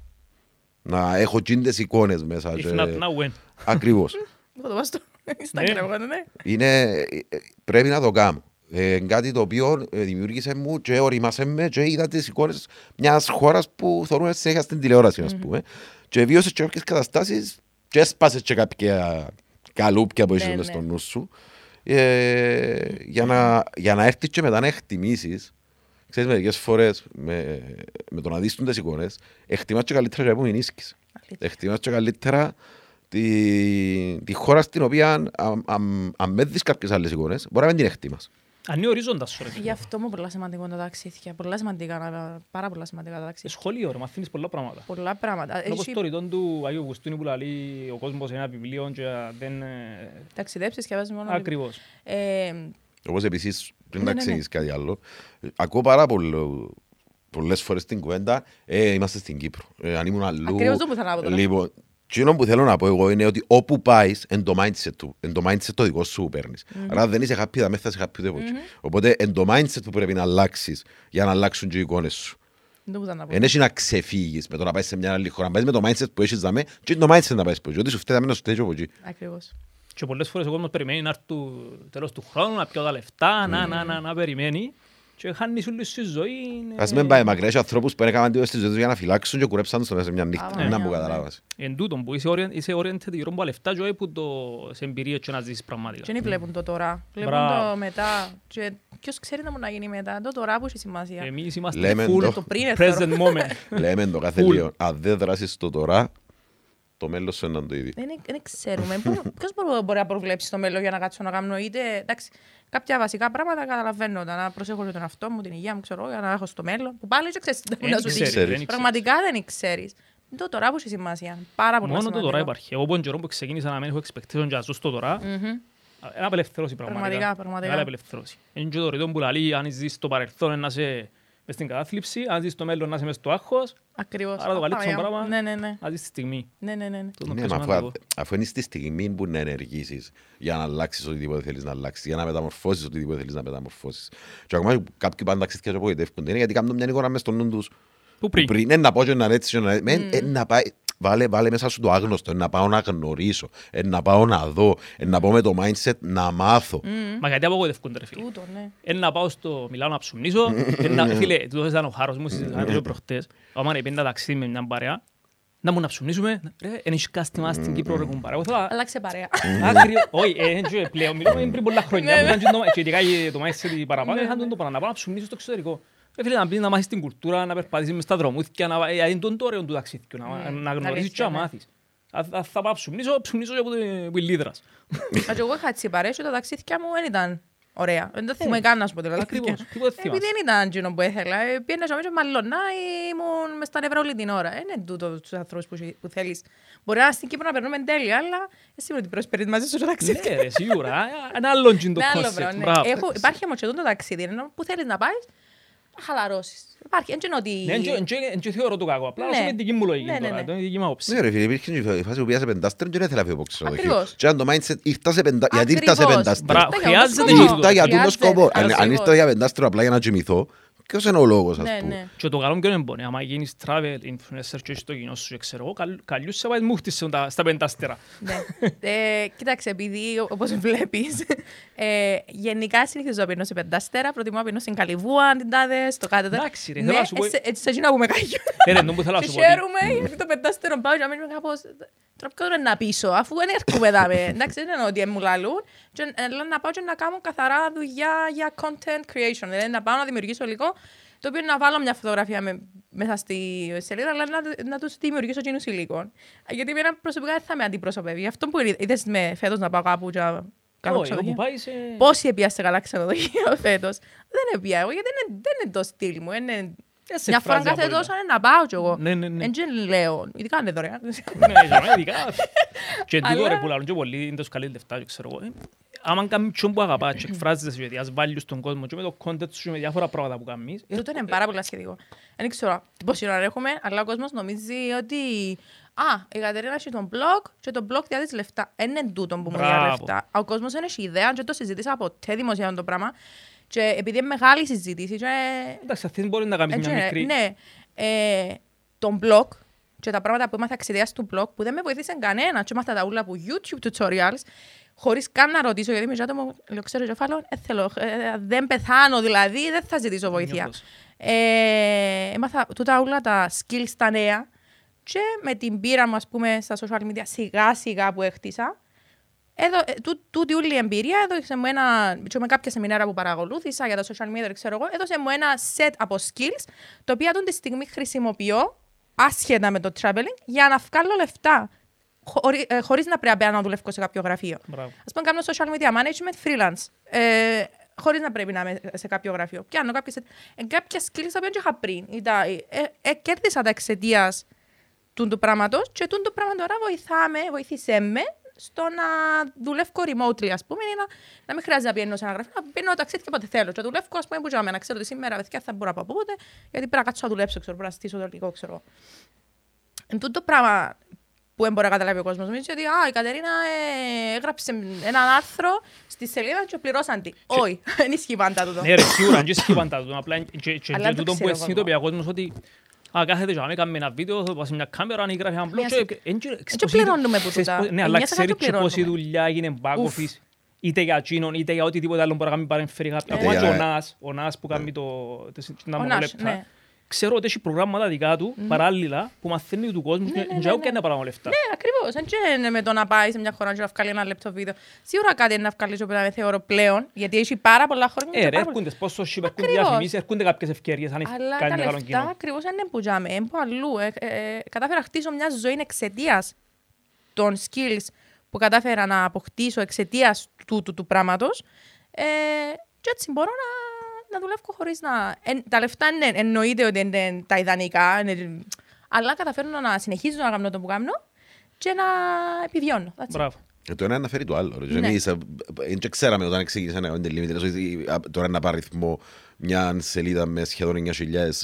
να έχω τσίντες εικόνες μέσα. If και- not now, when; Ακριβώς. [laughs] Θα το πάω στο Instagram, εγώ, ναι. είναι, ε, πρέπει να το κάνω. Ε, κάτι το οποίο ε, δημιούργησε μου και οριμάσε με και είδα τις εικόνες μιας χώρας που θεωρούμε συνέχεια στην τηλεόραση, ας πούμε. Και βίωσε και κάποιες καταστάσεις και έσπασε και κάποια καλούπια που Ναι, είσαι ναι. στο νου σου. Ε, για, να, για να έρθεις και μετά να εκτιμήσεις Ξέρεις, μερικές φορές με, με το να δεις τις εικόνες εκτιμάς και καλύτερα και που μηνίσκεις. Αλήθεια. Εκτιμάς και καλύτερα τη, τη χώρα στην οποία αν, αν, αν με δεις κάποιες άλλες εικόνες μπορεί να μην την εκτιμάς. Αν είναι ορίζοντας σου, ρε φίλε. Γι' αυτό μου πολλά σημαντικό τα ταξίδια. Πολλά σημαντικά, να- πάρα πολλά σημαντικά τα Σε ταξίδια. σχολείο, ρε, μαθαίνεις πολλά πράγματα. Πολλά πράγματα. Όπως Έχει το ρητόν του Αγίου Αυγουστίνου που λέει ο κόσμος ένα βιβλίο και δεν... ε, ταξιδέψεις και βάζεις μόνο... Ακριβώς. Ε, Όπως επίσης, πριν Ναι, να ναι, ναι. ξέρεις κάτι άλλο, ε, ακούω πάρα πολλο, πολλές φορές την κουβέντα, ε, είμαστε στην Κύπρο. Ε, αν ήμουν αλλού... Ακριβώς το που θέλω να πω τώρα. Λοιπόν, εκείνο που θέλω να πω εγώ είναι ότι όπου πάεις, εν το mindset του. Εν το mindset το δικό σου που παίρνεις. Άρα δεν είσαι happy, δεν θα είσαι happy ούτε από εκεί. Οπότε εν το mindset που πρέπει να αλλάξεις για να αλλάξουν και οι εικόνες σου. δεν το που θέλω να πω. Δεν έχει να ξεφύγεις με το να πάεις σε μια άλλη χώρα. Να πάεις με το mindset που έχεις δαμέ και το mindset να πάεις από εκεί. Ότι σου φταίει να μην σου φταίει και από εκεί. Ακριβώς. Και πολλές φορές ο κόσμος περιμένει να έρθει το τέλος του χρόνου, να πιω τα λεφτά, να, να, να, να περιμένει. Και χάνει όλη σου ζωή. είναι- Ας μην πάει μακριά, έχει ανθρώπους που έκαναν τίποτα στη ζωή τους για να φυλάξουν και κουρέψαν στο μέσα σε μια νύχτα. Α, Να ναι, μου ναι. καταλάβας. Εν τούτον που είσαι orient- είσαι oriented γύρω από τα λεφτά και όχι που το σε εμπειρίες και να ζήσεις πραγματικά. Και δεν βλέπουν το τώρα. Βλέπουν Μπράβο. το μετά. Και ποιος ξέρει να μου να γίνει μετά. Το τώρα που έχει σημασία. Εμείς είμαστε Λέμε full το. Το πριν present ευθερό. moment. Λέμε το κάθε Full. λίγο. Αν δεν δράσεις το τώρα, το μέλλον σου είναι το ίδιο. Δεν, δεν ξέρουμε. [laughs] Ποιος μπορεί, μπορεί να προβλέψει το μέλλον για να κάτσω να κάνω είτε. Εντάξει, κάποια βασικά πράγματα καταλαβαίνω. τα Να προσέχω και τον εαυτό μου, την υγεία μου, ξέρω για να έχω στο μέλλον. Που πάλι δεν ξέρεις τι Δεν να σου ξέρεις, δείξει. ξέρεις. δεν Πραγματικά δεν ξέρεις. Το τώρα που έχει σημασία. Πάρα πολύ Μόνο το σημαντικό. τώρα υπάρχει. Εγώ από τον καιρό που ξεκίνησα να μην έχω expectation και να ζω στο τώρα, Μμμ. ένα απελευθέρωση πραγματικά. Πραγματικά, πραγματικά. Μεγάλη απελευθέρωση. Είναι και το ρητό που λέει αν ζεις στο παρελθόν να είσαι μες στην κατάθλιψη, αν ζεις στο μέλλον να είσαι μες στο άγχος, Ακριβώς. άρα το καλύτερο Απάγια. πράγμα Ναι, ναι, ναι. να ζεις τη στιγμή. Ναι, ναι, ναι. ναι. Το είναι Ναι, πιο μα αφού, σημαντικό. αφού είναι στη στιγμή που να ενεργήσεις για να αλλάξεις οτιδήποτε θέλεις να αλλάξεις, για να μεταμορφώσεις οτιδήποτε θέλεις να μεταμορφώσεις. Και ακόμα κάποιοι πάντα ταξίδια και απογοητεύκονται είναι γιατί κάνουν μια εικόνα μες στο νου τους Πού πριν. πριν είναι να πω και να είναι έτσι και να είναι. Μεν, Mm. ε, να πάει, βάλε, βάλε μέσα σου το άγνωστο, ε, να πάω να γνωρίσω, ε, να πάω να δω, ε, να πω με το mindset να μάθω. Μα γιατί απογοητεύκονται ρε φίλε. Τούτο, ναι. Εν να πάω στο Μιλάνο να ψουμνίσω, εν να- φίλε, τούτος ήταν ο χάρος μου, συζητάμε το και προχτές. Άμα είναι πέντε ταξίδι με μια παρέα, να μου να ψουμνίσουμε, ρε, εν έχεις κάστημα στην Κύπρο ρε κουμπάρα. Εγώ θα- Άλλαξε παρέα. Άκρη- Όχι, ε, εν και πλέον, μιλούμε πριν πολλά χρόνια, Ναι, που ναι. ήταν και το- και ειδικά το mindset παραπάνω, Ναι, είχαν ναι. τον το πράγμα, να πάω να ψουμνίσω στο εξωτερικό. Ρε φίλε, να μπεις να μάθεις την κουλτούρα, να περπατήσεις μες στα δρομούθια, να ε, είναι τον ωραίο του ταξίδιου, να- Mm, να γνωρίσεις και αλήθεια, να ναι. μάθεις. Αν αν θα πάω ψουμνίσω, ψουμνίσω και από τη- που η Λίδρας. [laughs] Μα και εγώ είχα έτσι παρέα και τα ταξίδια μου δεν ήταν ωραία. Δεν το θυμούμαι καν να σου πω τα Ακριβώς, ταξίδια. τίποτα Επειδή θυμάσαι. δεν ήταν εκείνο που ήθελα. Ε, Πήγαινα και αμέσως μαλλονά, ήμουν μες στα νεύρα όλη την ώρα. Δεν είναι τούτο τους ανθρώπους που, που θέλεις. Μπορεί να στην Κύπρο να περνούμε τέλεια, αλλά εσύ σίγουρο ότι προσπερείς μαζί σου στο ταξίδι. Ναι ρε, σίγουρα. Ένα άλλο είναι το Ναι, άλλο concept. πράγμα, ναι. Μπράβο. Έχω- Υπάρχει όμως και εδώ το ταξίδι, ενώ που θέλεις να πάεις, να χαλαρώσεις. Υπάρχει, έτσι είναι ότι... Ναι, εν και- εν και- εν και θεωρώ το κακό. Απλά Ναι. όσο είναι δική μου λογική Ναι, ναι, τώρα. ναι. Το είναι δική μου άποψη. Ναι ρε φίλε, υπήρχε και η φάση που πήγα σε πεντάστερο και δεν ήθελα να φύγω από ξενοδοχείο. Ακριβώς. Και αν το mindset ήρθα σε πεντα... γιατί ήρθα σε Ακριβώς. πεντάστερο. Μπράβο, Ήρθα για χρειάζεται τον και σκοπός. τούτο. Ήρθα για τον Χρειάζεται, σκοπό. Αν- Αν ακριβώς. ήρθα για πεντάστερο απλά για να κοιμηθώ, ποιος είναι ο λόγος ας Ναι, πούμε. ναι. Και το καλό ποιο είναι πόνοι. Άμα γίνεις travel influencer και έχεις το κοινό σου και ξέρω εγώ, καλ- καλούς σε πάει μούχτης σε τα- στα πεντάστερα. Ναι. Ε, κοίταξε, επειδή όπως βλέπεις, ε, γενικά συνήθω να πίνω σε πεντάστερα. Προτιμώ να πίνω στην Καλυβούα, την τάδες, στο κάτω. Εντάξει, ρε, ναι, θέλω να σου πω- έτσι- έτσι σε να πούμε κάγιο. Ε, ρε, τον που θέλω να Και σου πω ότι- χαίρομαι, γιατί το πεντάστερο πάω και μένουμε κάπως... Τώρα ποιο είναι να πείσω, αφού δεν έρχομαι δάμε. Εντάξει, δεν εννοώ ότι μου λαλούν. Και ε, λέω να πάω και να κάνω καθαρά δουλειά για content creation. Δηλαδή να πάω να δημιουργήσω υλικό, το οποίο να βάλω μια φωτογραφία με, μέσα στη σελίδα, αλλά να, να τους δημιουργήσω εκείνους υλικό. Γιατί εμένα προσωπικά δεν θα με αντιπροσωπεύει. Αυτό που είδες με φέτος να πάω κάπου και να κάνω Όχι, εγώ που ξενοδοχείο. πάει σε... Πόσοι επιάστε καλά ξενοδοχείο [laughs] φέτος. Δεν επία εγώ, γιατί δεν είναι, δεν είναι το στυλ μου. Είναι... Δεν σε Μια φορά εκφράζει κάθε απόλυτα. τόσο είναι να πάω κι εγώ. Ναι, ναι, ναι. Εν και λέω, ειδικά αν είναι δωρεάν. Ναι, για μένα ειδικά. Και τούτο Αλλά- ρε που λαλούν και πολλοί είναι το σκαλί λεφτά και ξέρω εγώ. Ε, Άμα κάνεις ποιον που αγαπάς και εκφράζεσαι και διάς value στον κόσμο και με το content σου και με διάφορα πράγματα που κάνεις, ε, Τούτο είναι πάρα πολύ σχετικό. Δεν ξέρω πόση ώρα έχουμε, αλλά ο κόσμος νομίζει ότι Α, η Κατερίνα έχει τον blog και το blog διάθεση λεφτά. Δεν είναι τούτο που μου Μπράβο. δίνει λεφτά. Ο κόσμος δεν έχει ιδέα και το συζήτησα ποτέ δημοσία το πράγμα. Και επειδή είναι μεγάλη συζήτηση. Και... Εντάξει, αυτή μπορεί να κάνει Έτσι μια είναι, μικρή. Ναι, ε, τον blog και τα πράγματα που έμαθα εξαιτίας του blog που δεν με βοήθησε κανένα και έμαθα τα ούλα από YouTube tutorials χωρίς καν να ρωτήσω γιατί είμαι άτομο, λέω ξέρω κεφάλαιο, ε, θέλω, ε, δεν πεθάνω δηλαδή, δεν θα ζητήσω βοήθεια. Νιώθω. Ε, έμαθα τούτα όλα τα skills τα νέα και με την πείρα μου ας πούμε στα social media σιγά σιγά που έχτισα εδώ, ε, τού- τούτη όλη η εμπειρία έδωσε μου ένα, και με κάποια σεμινάρια που παρακολούθησα για τα social media, δεν ξέρω εγώ, έδωσε μου ένα set από skills, το οποίο αυτή τη στιγμή χρησιμοποιώ, άσχετα με το traveling, για να βγάλω λεφτά, χωρί, ε, χωρίς να πρέπει να δουλεύω σε κάποιο γραφείο. Μπράβο. Ας πούμε, κάνω social media management freelance. Ε, Χωρίς να πρέπει να είμαι σε κάποιο γραφείο. Πιάνω κάποιες, ε, κάποια skills τα οποία δεν είχα πριν. Ήταν, ε, ε, ε, κέρδισα τα εξαιτίας του του πράγματος και τούν το πράγμα τώρα βοηθάμε, βοήθησέ με στο να δουλεύω remotely, ας πούμε, ή να, να μην χρειάζεται να πηγαίνω σε ένα γραφείο, να πηγαίνω ταξίδι και όποτε θέλω. Και να δουλεύω, ας πούμε, που τζάμε, να ξέρω ότι σήμερα παιδιά θα μπορώ από πότε, γιατί πρέπει να κάτσω να δουλέψω, ξέρω, πρέπει να στήσω το λίγο, ξέρω. Εν τούτο πράγμα που δεν μπορεί να καταλάβει ο κόσμος. Νομίζει ότι α, η Κατερίνα ε, έγραψε έναν άρθρο στη σελίδα και πληρώσαν τη. Όχι, [laughs] δεν ισχύει πάντα τούτο. Ναι ρε, σίγουρα, δεν ισχύει πάντα τούτο. Απλά και- και- και Αλλά δεν τούτο το που ξέρω συνειδητοποιεί ο κόσμος ότι Α, κάθεται και να κάνει ένα βίντεο, θα πάει σε μια κάμερα, να γράφει ένα blog Μια και- σε- και- εν- και- και πληρώνουμε που ξέρεις τούτα. πώς- Ναι, Ε, αλλά μια σε κάτι ξέρεις και πόση πληρώνουμε. δουλειά έγινε back Ουφ. office, είτε για εκείνον, είτε για οτιδήποτε άλλο μπορεί να κάνει παρεμφέρει κάποια. Είτε Ακόμα και ο για- Νάς, ο Νάς που κάνει το... το- τα Ο Νάς, μονολέπτα. ναι. Ξέρω ότι έχει προγράμματα δικά του, παράλληλα, που μαθαίνει του κόσμου και ναι, δεν ναι, ξέρω ναι. και να πάρουν λεφτά. Ναι, ακριβώς. Δεν είναι με το να πάει σε μια χώρα και να βγάλει ένα λεπτό βίντεο. Σίγουρα κάτι είναι να βγάλει που να με θεωρώ πλέον, γιατί έχει πάρα πολλά χρόνια. Ε, και ρε, πάρα πολλά- έρχονται sponsorship, έρχονται Ακριβώς. διαφημίσεις, έρχονται κάποιες ευκαιρίες, αν έχεις Αλλά κάνει τα μεγάλο λεφτά κοινό. ακριβώς δεν είναι που τζάμε, είναι που αλλού. Ε, ε, κατάφερα να χτίσω μια ζωή εξαιτίας των skills που κατάφερα να αποκτήσω εξαιτίας του, του, του πράγματος. Ε, και έτσι μπορώ να, να δουλεύω χωρίς να. εν- τα λεφτά είναι, εννοείται ότι είναι τα ιδανικά, είναι- αλλά καταφέρνω να συνεχίζω να κάνω το που κάνω και να επιβιώνω. That's it. Μπράβο. Και το ένα αναφέρει το άλλο. ρε. Και Ναι. Εμείς ε, ε, δεν ξέραμε όταν ξεκίνησαν οι Unlimited ότι α, τώρα να πάρει ρυθμό μια σελίδα με σχεδόν 9.000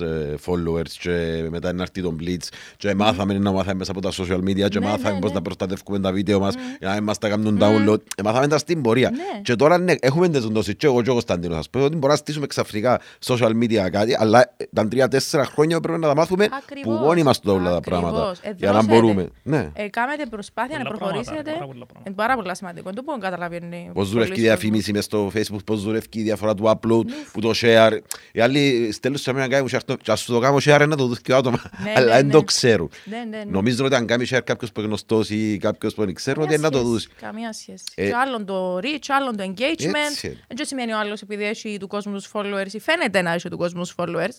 ε, followers και μετά να έρθει τον Blitz και μάθαμε να μάθαμε μέσα από τα social media και Ναι, μάθαμε ναι, πώς ναι. να προστατεύουμε τα βίντεο μας για να μην μας τα κάνουν download. Ε, Μάθαμε τα στην πορεία. Ναι. Και τώρα ναι, έχουμε τις δόσεις και εγώ και ο Κωνσταντίνος ας πούμε ότι μπορούμε να στήσουμε ξαφνικά social media κάτι αλλά ε, τα τρία-τέσσερα χρόνια πρέπει να τα μάθουμε που Ακριβώς. μόνοι μας τα όλα τα Ακριβώς. πράγματα Ε, για να δρόσετε. μπορούμε. Ναι. Ε, κάνετε προσπάθεια να Πολλά πράγματα, προχωρήσετε. πάρα πολλά πράγματα. Είναι πάρα πολύ σημαντικό. Δεν μπορώ να καταλαβαίνει. Πώς δουλεύει η πολλοί κόσμος. διαφήμιση μες στο facebook, πώς δουλεύει η διαφορά του upload, που το share. Οι άλλοι στέλνουν σε μένα κάτι share, και ας σου το κάνω share να το δουν και άτομα, Ναι, αλλά ναι, δεν ναι. το ξέρουν. Ναι, ναι, ναι. Νομίζω ότι αν κάνει share κάποιος που είναι γνωστός ή κάποιος που δεν ξέρουν, ότι είναι να το Καμία δουν. σχέση, Καμία σχέση. Ε, Και άλλον το reach, άλλον το engagement. Έτσι είναι. Δεν σημαίνει ο άλλος επειδή έχει του κόσμου τους followers ή φαίνεται να έχει του κόσμου τους followers.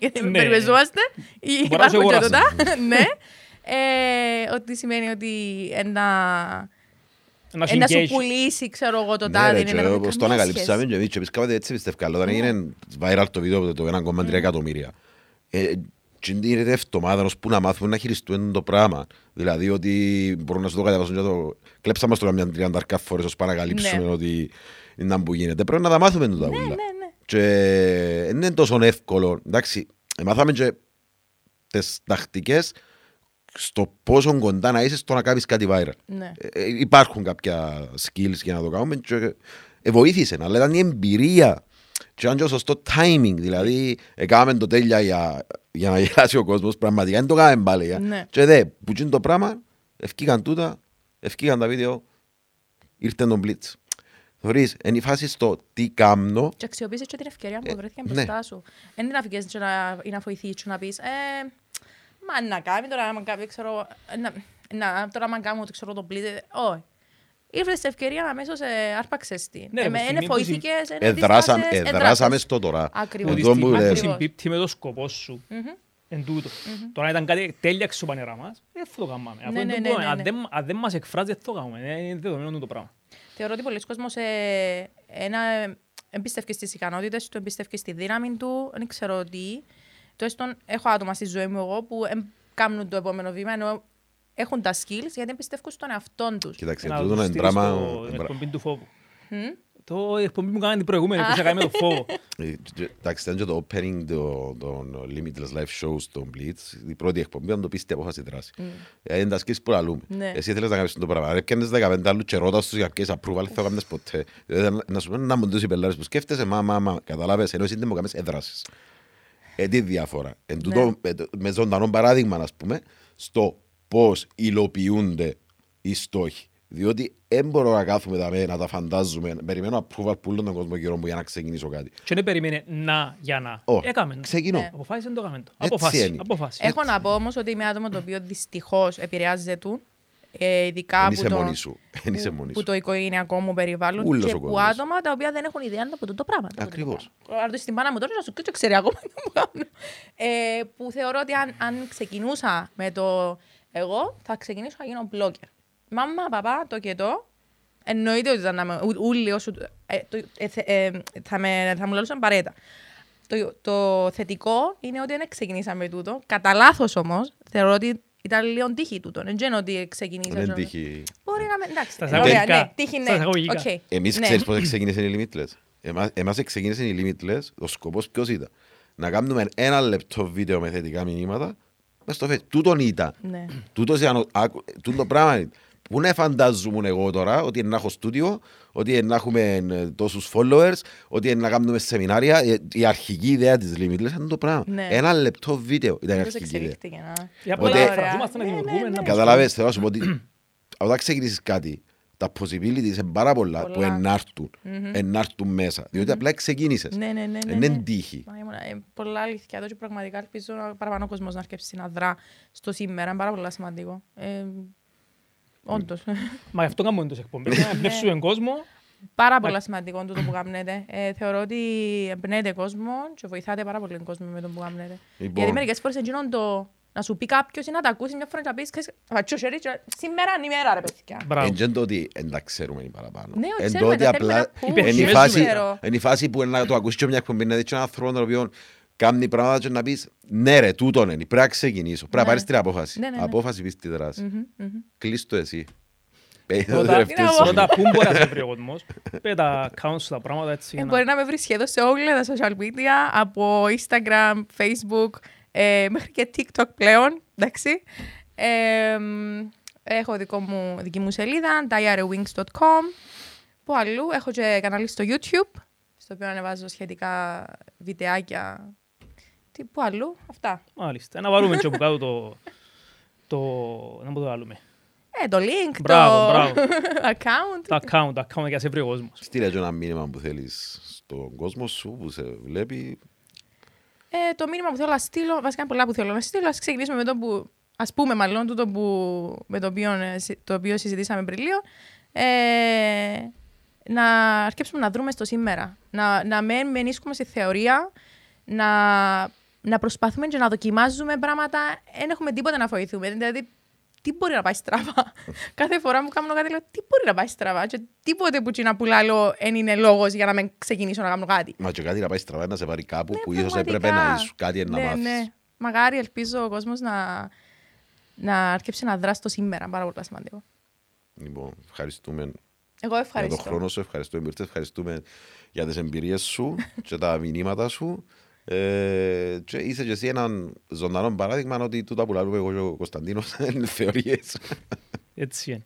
Γιατί Ναι. περιπεζόμαστε. ή Μπορεί να σε υπάρχουν και αγοράσει. τούτα. Ναι. Ε, Ότι σημαίνει ότι ένα Να ε, να σου engage. πουλήσει, ξέρω εγώ, το Ναι, τάδε. ρε, είναι και ένα- όπως το καμία ανακαλύψαμε σχέση. και εμείς και εμείς κάποτε έτσι πιστεύω. Όταν έγινε viral το βίντεο από το 1,3 εκατομμύρια, ε, και είναι εβδομάδα ώσπου να μάθουμε να χειριστούμε το πράγμα. Δηλαδή ότι μπορούν να σου το κατεβάσουν και το... Κλέψαμε στο καμιά τριάντα φορές ώσπου να ανακαλύψουμε Ναι. ότι είναι που γίνεται. Πρέπει να τα μάθουμε το τα Ναι, ούλα. ναι, ναι. Και δεν είναι τόσο εύκολο. Εντάξει, ε, μάθαμε και τις τακτικές στο πόσο κοντά να είσαι στο να κάνεις κάτι viral. Ναι. Ε, ε, υπάρχουν κάποια skills για να το κάνουμε και ε, βοήθησε, αλλά ήταν η εμπειρία και ήταν και ο σωστό timing, δηλαδή έκαναμε το τέλεια για, για να γελάσει ο κόσμος, πραγματικά δεν το κάναμε πάλι. για. Ναι. Και δε, που είναι το πράγμα, ευκήκαν τούτα, ευκήκαν τα βίντεο, ήρθε τον Blitz. Θεωρείς, είναι η φάση στο τι κάμνω, Και αξιοποίησες και την ευκαιρία που Ε, βρέθηκε ναι. μπροστά σου. Δεν είναι να βγεις και να, ή να βοηθήσεις και να πεις ε, μα να κάνει τώρα, να κάνει, ξέρω, να, να, τώρα να κάνω, το ξέρω, το πλήτε. Όχι. Ήρθες στην ευκαιρία αμέσως ε, άρπαξες την. Ναι, ρε, Ε, που με- στιγμή Είναι που βοήθηκες, είναι εδράσαμε, δίστασες, εδράσαμε εδράσες. στο τώρα. Ακριβώς. Ότι Εδώ στη που στιγμή που λέμε. Ακριβώς. συμπίπτει με το σκοπό σου, εν τούτο. Τώρα ήταν κάτι τέλεια ξοπανερά μας, δεν θα το κάνουμε. Αυτό Ναι, είναι ναι, το ναι, πρόβλημα. ναι, Αν ναι. δεν- Αν δεν μας εκφράζει, δεν θα το κάνουμε. Ε, Είναι δεδομένο το πράγμα. Θεωρώ ότι πολλοί κόσμος ε, ένα, εμπιστεύει στις ικανότητες του, εμπιστεύει στη δύναμη του, δεν ξέρω τι. Τουλάχιστον έχω άτομα στη ζωή μου εγώ που εμ, κάνουν το επόμενο βήμα, ενώ έχουν τα skills γιατί εμπιστεύουν στον εαυτό τους. Κοιτάξτε, Να τούτο το είναι στείλεις δράμα... στο- την εκπομπή του φόβου. Το Το εκπομπή που κάναμε την προηγούμενη, που σε κάνει με το φόβο. Ε, και- Εντάξει, ήταν και το opening το- των Limitless Live Shows στον Blitz. Η πρώτη εκπομπή ήταν το πίστη απόφαση δράση. Ε, Είναι τα σκήσεις που λαλούμε. Ναι. Εσύ θέλεις να κάνεις το πράγμα. Ρε, πιάνεις 15 άλλους και ρώτας τους για ποιες approval θα κάνεις ποτέ. Δηλαδή, να- Να σου πούν να μου τους οι πελάρες που σκέφτεσαι, μα, μα, μα, καταλάβες, ενώ εσύ δεν μου κάνεις έδρασης. Ε, τι διαφορά. Εν Ναι. τούτο, με, το- με ζωντανό παράδειγμα, ας πούμε, στο πώς υλοποιούνται οι στόχοι. Διότι δεν μπορώ να κάθομαι δαμέ, να τα φαντάζομαι. Περιμένω approval που όλον τον κόσμο γύρω μου για να ξεκινήσω κάτι. Και δεν περίμενε να για να. Όχι. Έκαμε. το. Ξεκινώ. Ναι. Αποφάσισε να το έκαμε. το. Έτσι Αποφάσισε. είναι. Αποφάσισε. Έχω να πω όμως ότι είμαι άτομο το οποίο δυστυχώς επηρεάζεται του. Ε, ειδικά Δεν από είσαι το, μόνη σου. Δεν είσαι μόνη που σου. το οικογενειακό μου περιβάλλον Ούλος και ο που κόσμος. άτομα τα οποία δεν έχουν ιδέα από το, το πράγμα. το- το Ακριβώς. πράγμα. Αν το στην πάνα μου τώρα, να σου και ξέρει ακόμα τι μου κάνω. Ε, που θεωρώ ότι αν, αν ξεκινούσα με το εγώ, θα ξεκινήσω να γίνω blogger. Μάμα, παπά, το και το. Εννοείται ότι θα είμαι ού- ούλοι όσο... Ε, το, ε, θε- ε, θα, με, θα μου λαλούσαν παρέτα. Το, το θετικό είναι ότι δεν ξεκινήσαμε τούτο. Κατά λάθος όμως, θεωρώ ότι ήταν λίγο τύχη τούτο. Δεν είναι ότι ξεκινήσαμε. Δεν τύχει. Μπορεί να με. Εντάξει. Στα ωραία, εισαγωγικά. ναι, τύχη, ναι. Στα εισαγωγικά. Οκ. Εμείς Ναι. ξέρεις πότε ξεκίνησε η Limitless. Εμάς, εμάς ξεκίνησε η Limitless, ο σκοπός ποιος ήταν; Να κάνουμε ένα λεπτό βίντεο με θετικά μηνύματα μες στο Facebook. Τούτον ήταν. Ναι. Τούτος ήταν, ο- άκου- τούτο πράγμα είναι. Πού να φαντάζομαι εγώ τώρα ότι είναι να έχω στούντιο, ότι είναι να έχουμε ε, τόσους followers, ότι είναι να κάνουμε σεμινάρια. Ε, Η αρχική ιδέα της Limitless ήταν το πράγμα. Ναι. Ένα λεπτό βίντεο ήταν η Πώς αρχική ιδέα. εξελίχθηκε, να. Για Οπότε- πολλά Ωραία. φραζόμαστε να Ναι, δημιουργούμε. ναι, να ναι. Καταλάβες, θέλω να σου πω ότι [clears throat] όταν ξεκινήσεις κάτι, τα possibilities είναι πάρα πολλά που Πολλά. ενάρτουν, ενάρτουν μέσα. Διότι απλά ξεκίνησες. Ναι, ναι, ναι. ναι, Είναι ναι. τύχη. Μα ήμουνα, ε, πολλά αλήθεια εδώ και πραγματικά ελπίζω να- παραπάνω κόσμος να αρκέψει να δρά στο σήμερα. Είναι πάρα πολύ σημαντικό. Ε, όντως. Μα γι' αυτό κάνουμε τις εκπομπές. Να εμπνεύσουμε κόσμο. πάρα πολύ σημαντικό τούτο που κάνετε. Ε, θεωρώ ότι εμπνέετε κόσμο και βοηθάτε πάρα πολύ τον κόσμο με το που κάνετε. Λοιπόν. Γιατί μερικές φορές εκείνον το να σου πει κάποιος ή να τα ακούσει μια φορά και να πεις «Ξέρεις, θα τσιο χέρι και σήμερα είναι η μέρα ρε παιδιά. Μπράβο. Εν το ότι δεν τα ξέρουμε οι παραπάνω. Ναι, όχι, Εν ξέρουμε, το ότι τα θέλουμε απλά να πούμε. είναι η Υπερχημές φάση- ξέρω. είναι η φάση που να το ακούσει και μια εκπομπή, να δεις και έναν άνθρωπο τον οποίο κάνει πράγματα και να πεις ναι ρε, τούτον είναι, πρέπει να ξεκινήσω, πρέπει να Ναι. πάρεις την απόφαση. Ναι, ναι, ναι. Απόφαση πεις τη δράση. Κλείς το εσύ. Πες το Πρώτα, τελευταίος να σου. πρώτα, πού μπορεί να σε βρει ο κόσμος. Πέ τα accounts σου, τα πράγματα έτσι. Ε, για να- μπορεί να με βρεις σχεδόν σε όλα τα social media, από Instagram, Facebook, ε, μέχρι και TikTok πλέον, εντάξει. Ε, μ, έχω δικό μου, δική μου σελίδα, diarywings.com. Πού αλλού, έχω και κανάλι στο YouTube, στο οποίο ανεβάζω σχετικά βιντεάκια. Τι, πού αλλού, αυτά. Μάλιστα. Να βάλουμε και από κάτω το... το... Να μου το βάλουμε. Ε, το link, Μπράβο, το μπράβο. account. Το account, το account για να σε βρει ο κόσμος. Στείλε και ένα μήνυμα που θέλεις στον κόσμο σου που σε βλέπει. Ε, το μήνυμα που θέλω να στείλω, βασικά είναι πολλά που θέλω να στείλω. Ας ξεκινήσουμε με το που, ας πούμε μάλλον, τούτο που, με το οποίο, ε, συ- το οποίο συζητήσαμε πριν λίγο. Ε, να αρκέψουμε να δρούμε στο σήμερα. Να, να μην μενίσκουμε στη θεωρία, να, να προσπαθούμε και να δοκιμάζουμε πράγματα. Δεν έχουμε τίποτα να βοηθούμε. Δηλαδή, τι μπορεί να πάει στραβά; [laughs] Κάθε φορά που κάνω κάτι, λέω τι μπορεί να πάει στραβά; Και τίποτε που τσίνα που λέω δεν είναι λόγος για να μην ξεκινήσω να κάνω κάτι. Μα και κάτι να πάει στραβά να σε πάρει κάπου Ναι, που ίσως πραγματικά. έπρεπε να είσαι κάτι να ναι, μάθεις. Ναι. Μαγάρι ελπίζω ο κόσμος να, να αρκέψει να δράσει το σήμερα. Πάρα πολύ σημαντικό. Λοιπόν, ευχαριστούμε Εγώ για τον ευχαριστώ. χρόνο σου, ευχαριστούμε που ήρθες, ευχαριστούμε για τις εμπειρίες σου [laughs] και τα μηνύματα σου. Ε, και είσαι και εσύ έναν ζωντανό παράδειγμα ότι τούτα που λαλούμε εγώ και ο Κωνσταντίνος [laughs] είναι θεωρίες. Έτσι είναι.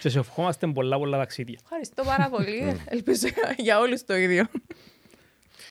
Και σε ευχόμαστε πολλά πολλά ταξίδια. Ευχαριστώ πάρα πολύ. Ελπίζω για όλους το ίδιο.